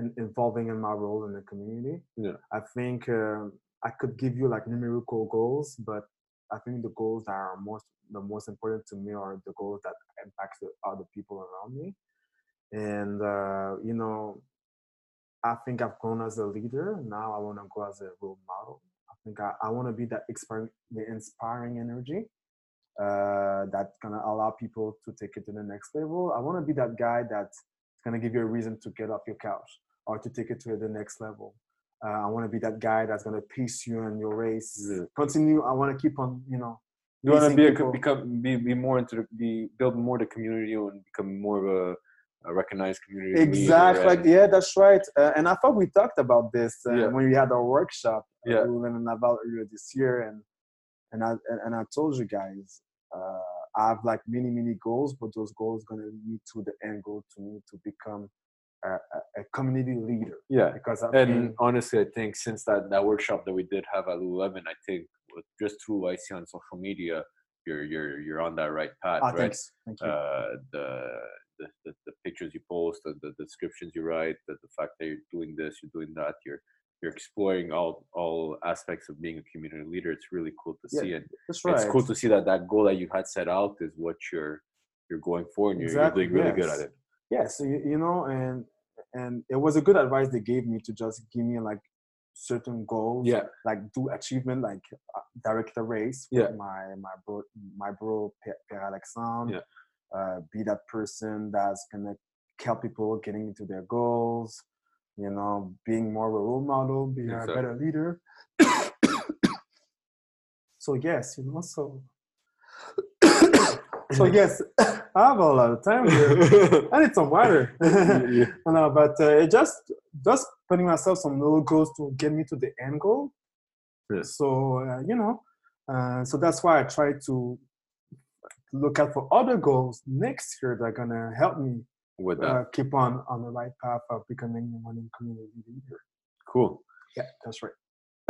and evolving in my role in the community. Yeah. I think um, I could give you like numerical goals, but I think the goals that are most the most important to me are the goals that impact the other people around me. And uh, you know, I think I've grown as a leader. Now I want to go as a role model. I think I, I want to be that inspiring, the inspiring energy uh, that's gonna allow people to take it to the next level. I want to be that guy that's gonna give you a reason to get off your couch or to take it to the next level. Uh, I want to be that guy that's gonna pace you in your race. Yeah. Continue. I want to keep on, you know. You want to be a, become be, be more into the, be build more the community and become more of a, a recognized community. Exactly. Like, yeah, that's right. Uh, and I thought we talked about this uh, Yeah. when we had our workshop. uh, Yeah. we were in this year, and and I and, and I told you guys, uh, I have like many many goals, but those goals gonna lead to the end goal to me to become a, a, community leader yeah. because I've And been, honestly, I think since that, that workshop that we did have at Lululemon, I think just through what I see on social media, you're you're you're on that right path, ah, right? thanks, thank you. uh, the, the, the the pictures you post, the, the descriptions you write, the, the fact that you're doing this, you're doing that, you're you're exploring all all aspects of being a community leader. It's really cool to Yeah, see, and that's right. it's cool to see that that goal that you had set out is what you're you're going for, and you're, Exactly, you're doing really good at it. Yeah so you, you know and and it was a good advice they gave me to just give me like certain goals Yeah, like do achievement like uh, direct a race Yeah. with my my bro my bro Pierre Pierre Alexandre Yeah. uh, be that person that's gonna help people getting into their goals you know being more of a role model being Exactly. a better leader so yes you know so so yes I have a lot of time here I need some water Yeah. no, but uh, just just putting myself some little goals to get me to the end goal. Yeah. So uh, you know, uh, so that's why I try to look out for other goals next year that are gonna help me with that. uh, keep on on the right path of becoming a running community leader. cool. Yeah, that's right.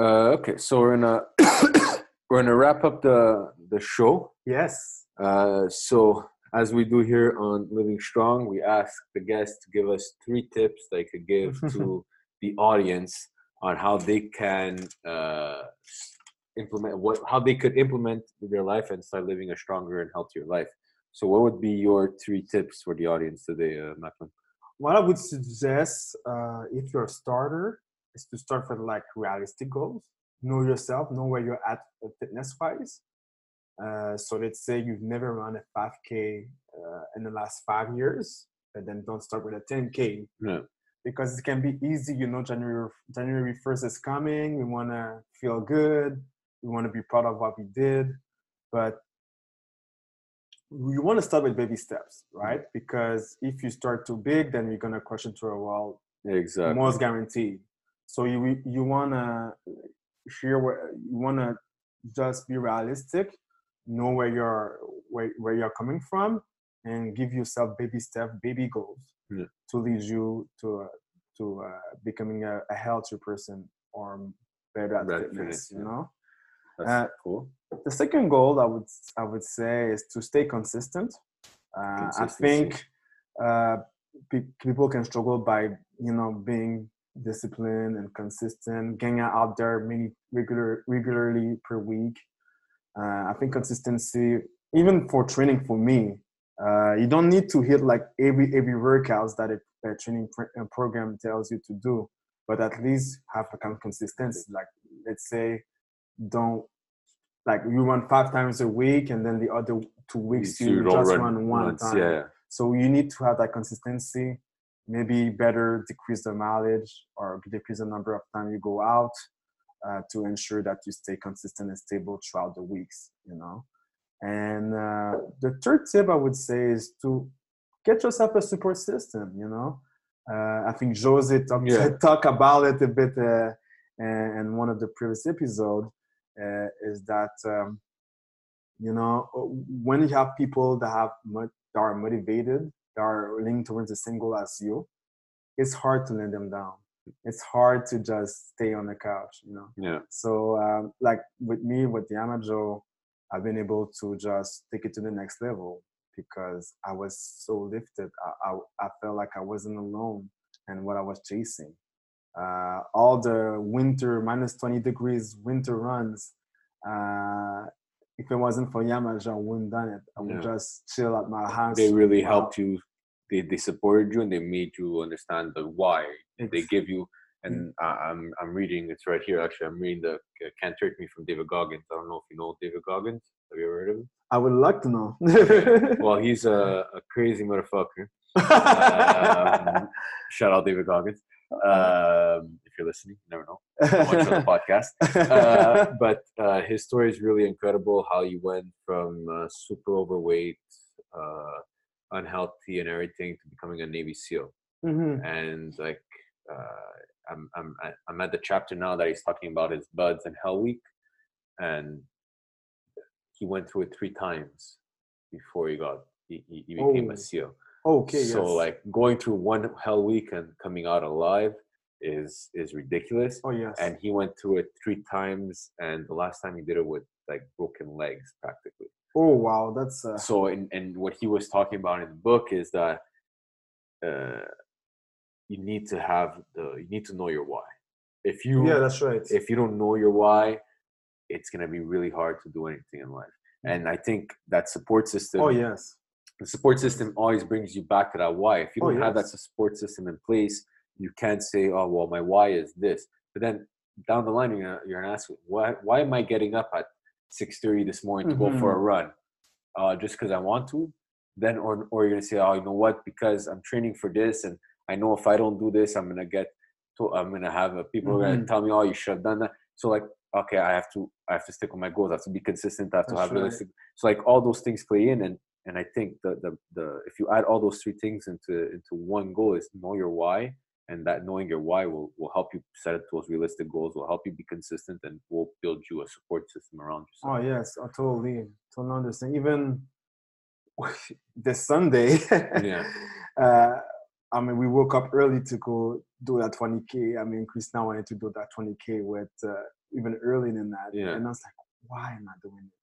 Uh, okay, so we're gonna we're gonna wrap up the the show. Yes. Uh, so as we do here on Living Strong, we ask the guests to give us three tips they could give to the audience on how they can uh, implement what how they could implement their life and start living a stronger and healthier life. So, what would be your three tips for the audience today, uh, Macklin? What I would suggest uh, if you're a starter is to start with like realistic goals. Know yourself, know where you're at fitness wise. Uh, so let's say you've never run a 5K uh, in the last five years, and then don't start with a 10K Yeah. because it can be easy. You know, January January 1st is coming. We want to feel good. We want to be proud of what we did, but we want to start with baby steps, right? Because if you start too big, then you're gonna crush into a wall Exactly. most guaranteed. So you you wanna hear where you wanna just be realistic, know where you're where, where you're coming from, and give yourself baby step, baby goals Yeah. to lead you to uh, to uh, becoming a, a healthier person or better at Better fitness. You know. That's uh, cool. The second goal I would I would say is to stay consistent. Uh, I think uh, pe- people can struggle by you know being disciplined and consistent, getting out there many regular regularly per week. Uh, I think consistency, even for training, for me, uh, you don't need to hit like every every workouts that a, a training pr- program tells you to do, but at least have a kind of consistency. Like let's say, don't like you run five times a week, and then the other two weeks you don't just run, one once, time. Yeah. So you need to have that consistency maybe better decrease the mileage or decrease the number of time you go out uh, to ensure that you stay consistent and stable throughout the weeks you know? And uh, the third tip i would say is to get yourself a support system you know? Uh, i think jose talked Yeah. talk about it a bit uh, in one of the previous episodes uh, is that um, you know when you have people that have that are motivated that are leaning towards the same goal as you it's hard to let them down it's hard to just stay on the couch you know Yeah. so um, like with me with the Yamajo, I've been able to just take it to the next level because I was so lifted. I, I, I felt like I wasn't alone and what I was chasing. Uh, all the winter minus 20 degrees winter runs, uh, if it wasn't for Yamajo, I wouldn't done it. I would Yeah. just chill at my house. They really helped you. They, they supported you and they made you understand the why. They Ex- give you, and I, I'm I'm reading. It's right here. Actually, I'm reading the uh, "Can't Hurt Me" from David Goggins. I don't know if you know David Goggins. Have you ever heard of him? I would like to know. Well, he's a, a crazy motherfucker. Um, shout out David Goggins. Um, if you're listening, you never know. Watch on the podcast. Uh, but uh, his story is really incredible. How he went from uh, super overweight, uh, unhealthy, and everything to becoming a Navy SEAL. Mhm. And like, uh, I'm I'm I'm at the chapter now that he's talking about his BUD/S and Hell Week, and he went through it three times before he got he, he he became Oh. a SEAL. Okay. so yes. like going through one Hell Week and coming out alive is is ridiculous Oh yes. and he went through it three times and the last time he did it with like broken legs practically oh wow, that's uh, so and, and what he was talking about in the book is that uh, you need to have the you need to know your why if you yeah, that's right. if you don't know your why it's going to be really hard to do anything in life and i think that support system oh yes. the support system always brings you back to that why. If you Oh, don't have that support system in place, you can't say, "Oh, well, my why is this." But then down the line, you're gonna, you're gonna ask, "Why? Why am I getting up at 6:30 this morning to go for a Mm-hmm. run? Uh, just because I want to?" Then, or or you're gonna say, "Oh, you know what? Because I'm training for this, and I know if I don't do this, I'm gonna get, to, I'm gonna have uh, people are gonna Mhm. tell me, "Oh, you should have done that." So like, okay, I have to, I have to stick with my goals. I have to be consistent. I have to That's have right. realistic. So like all those things play in, and and I think the the the if you add all those three things into into one goal is know your why, and that knowing your why will will help you set those realistic goals. Will help you be consistent, and will build you a support system around yourself. Oh yes, I totally, totally understand. Even this Sunday, Yeah. uh, I mean, we woke up early to go do that 20k. I mean, Chris now wanted to do that 20k with uh, even earlier than that, Yeah. and I was like, why am I doing this?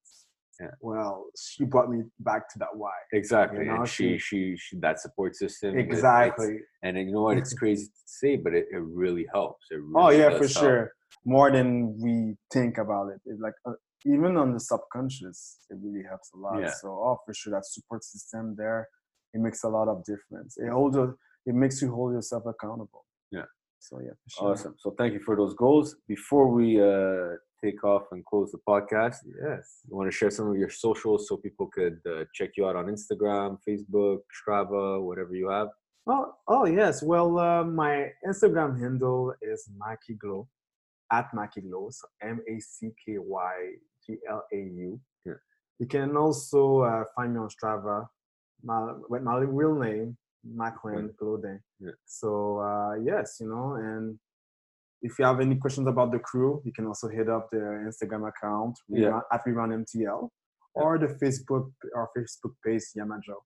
Yeah. Well, she brought me back to that why. Exactly, You know, and she, she- she that support system. it- Exactly. and you know what? It's crazy to say, but it, it really helps. It Oh yeah, for help. sure. More than we think about it. It's like uh, even on the subconscious, it really helps a lot. Yeah. So oh, for sure, that support system there, it makes a lot of difference. It holds, it makes you hold yourself accountable. Yeah. So yeah, for sure. Awesome. So thank you for those goals. Before we uh, take off and close the podcast, Yes. you want to share some of your socials so people could uh, check you out on Instagram, Facebook, Strava, whatever you have. Oh, oh yes. Well, uh, my Instagram handle is Macky Glau at Macky Glau. So M A C K Y G L A U. Yeah. You can also uh, find me on Strava my, with my real name, Macklin Clothing. Yeah. So uh, yes, you know, and if you have any questions about the crew, you can also hit up the Instagram account Yeah. at We Run MTL or the Facebook our Facebook page Yamajo.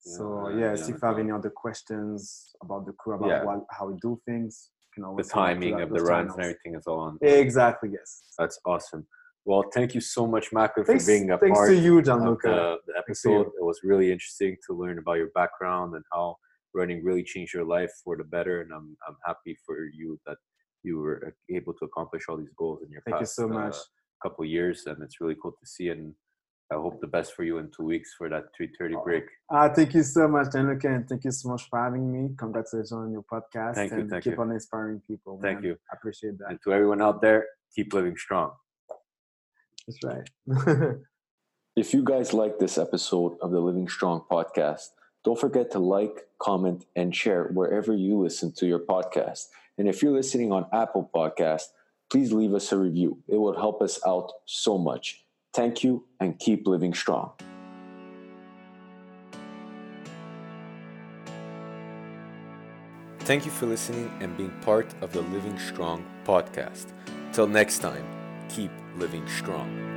So Yeah, yes, if you have any other questions about the crew, about Yeah. what, how we do things, you can The always to timing of the runs and everything is all on. Exactly. Yes. That's awesome. Well, thank you so much, Macklin, for being a thanks part to you, of Gianluca. the, the episode. It was really interesting to learn about your background and how running really changed your life for the better. And I'm I'm happy for you that you were able to accomplish all these goals in your Thank you past so uh, much. couple years, and it's really cool to see. And I hope the best for you in two weeks for that 3:30 Oh, break. Uh, thank you so much, Gianluca, and thank you so much for having me. Congratulations on your podcast. Thank you, and thank keep you. on inspiring people. Thank man. you. I appreciate that. And to everyone out there, keep living strong. That's right. If you guys like this episode of the Living Strong podcast, Don't forget to like, comment, and share wherever you listen to your podcast. And if you're listening on Apple Podcast, please leave us a review. It will help us out so much. Thank you and keep living strong. Thank you for listening and being part of the Living Strong podcast. Till next time, keep living strong.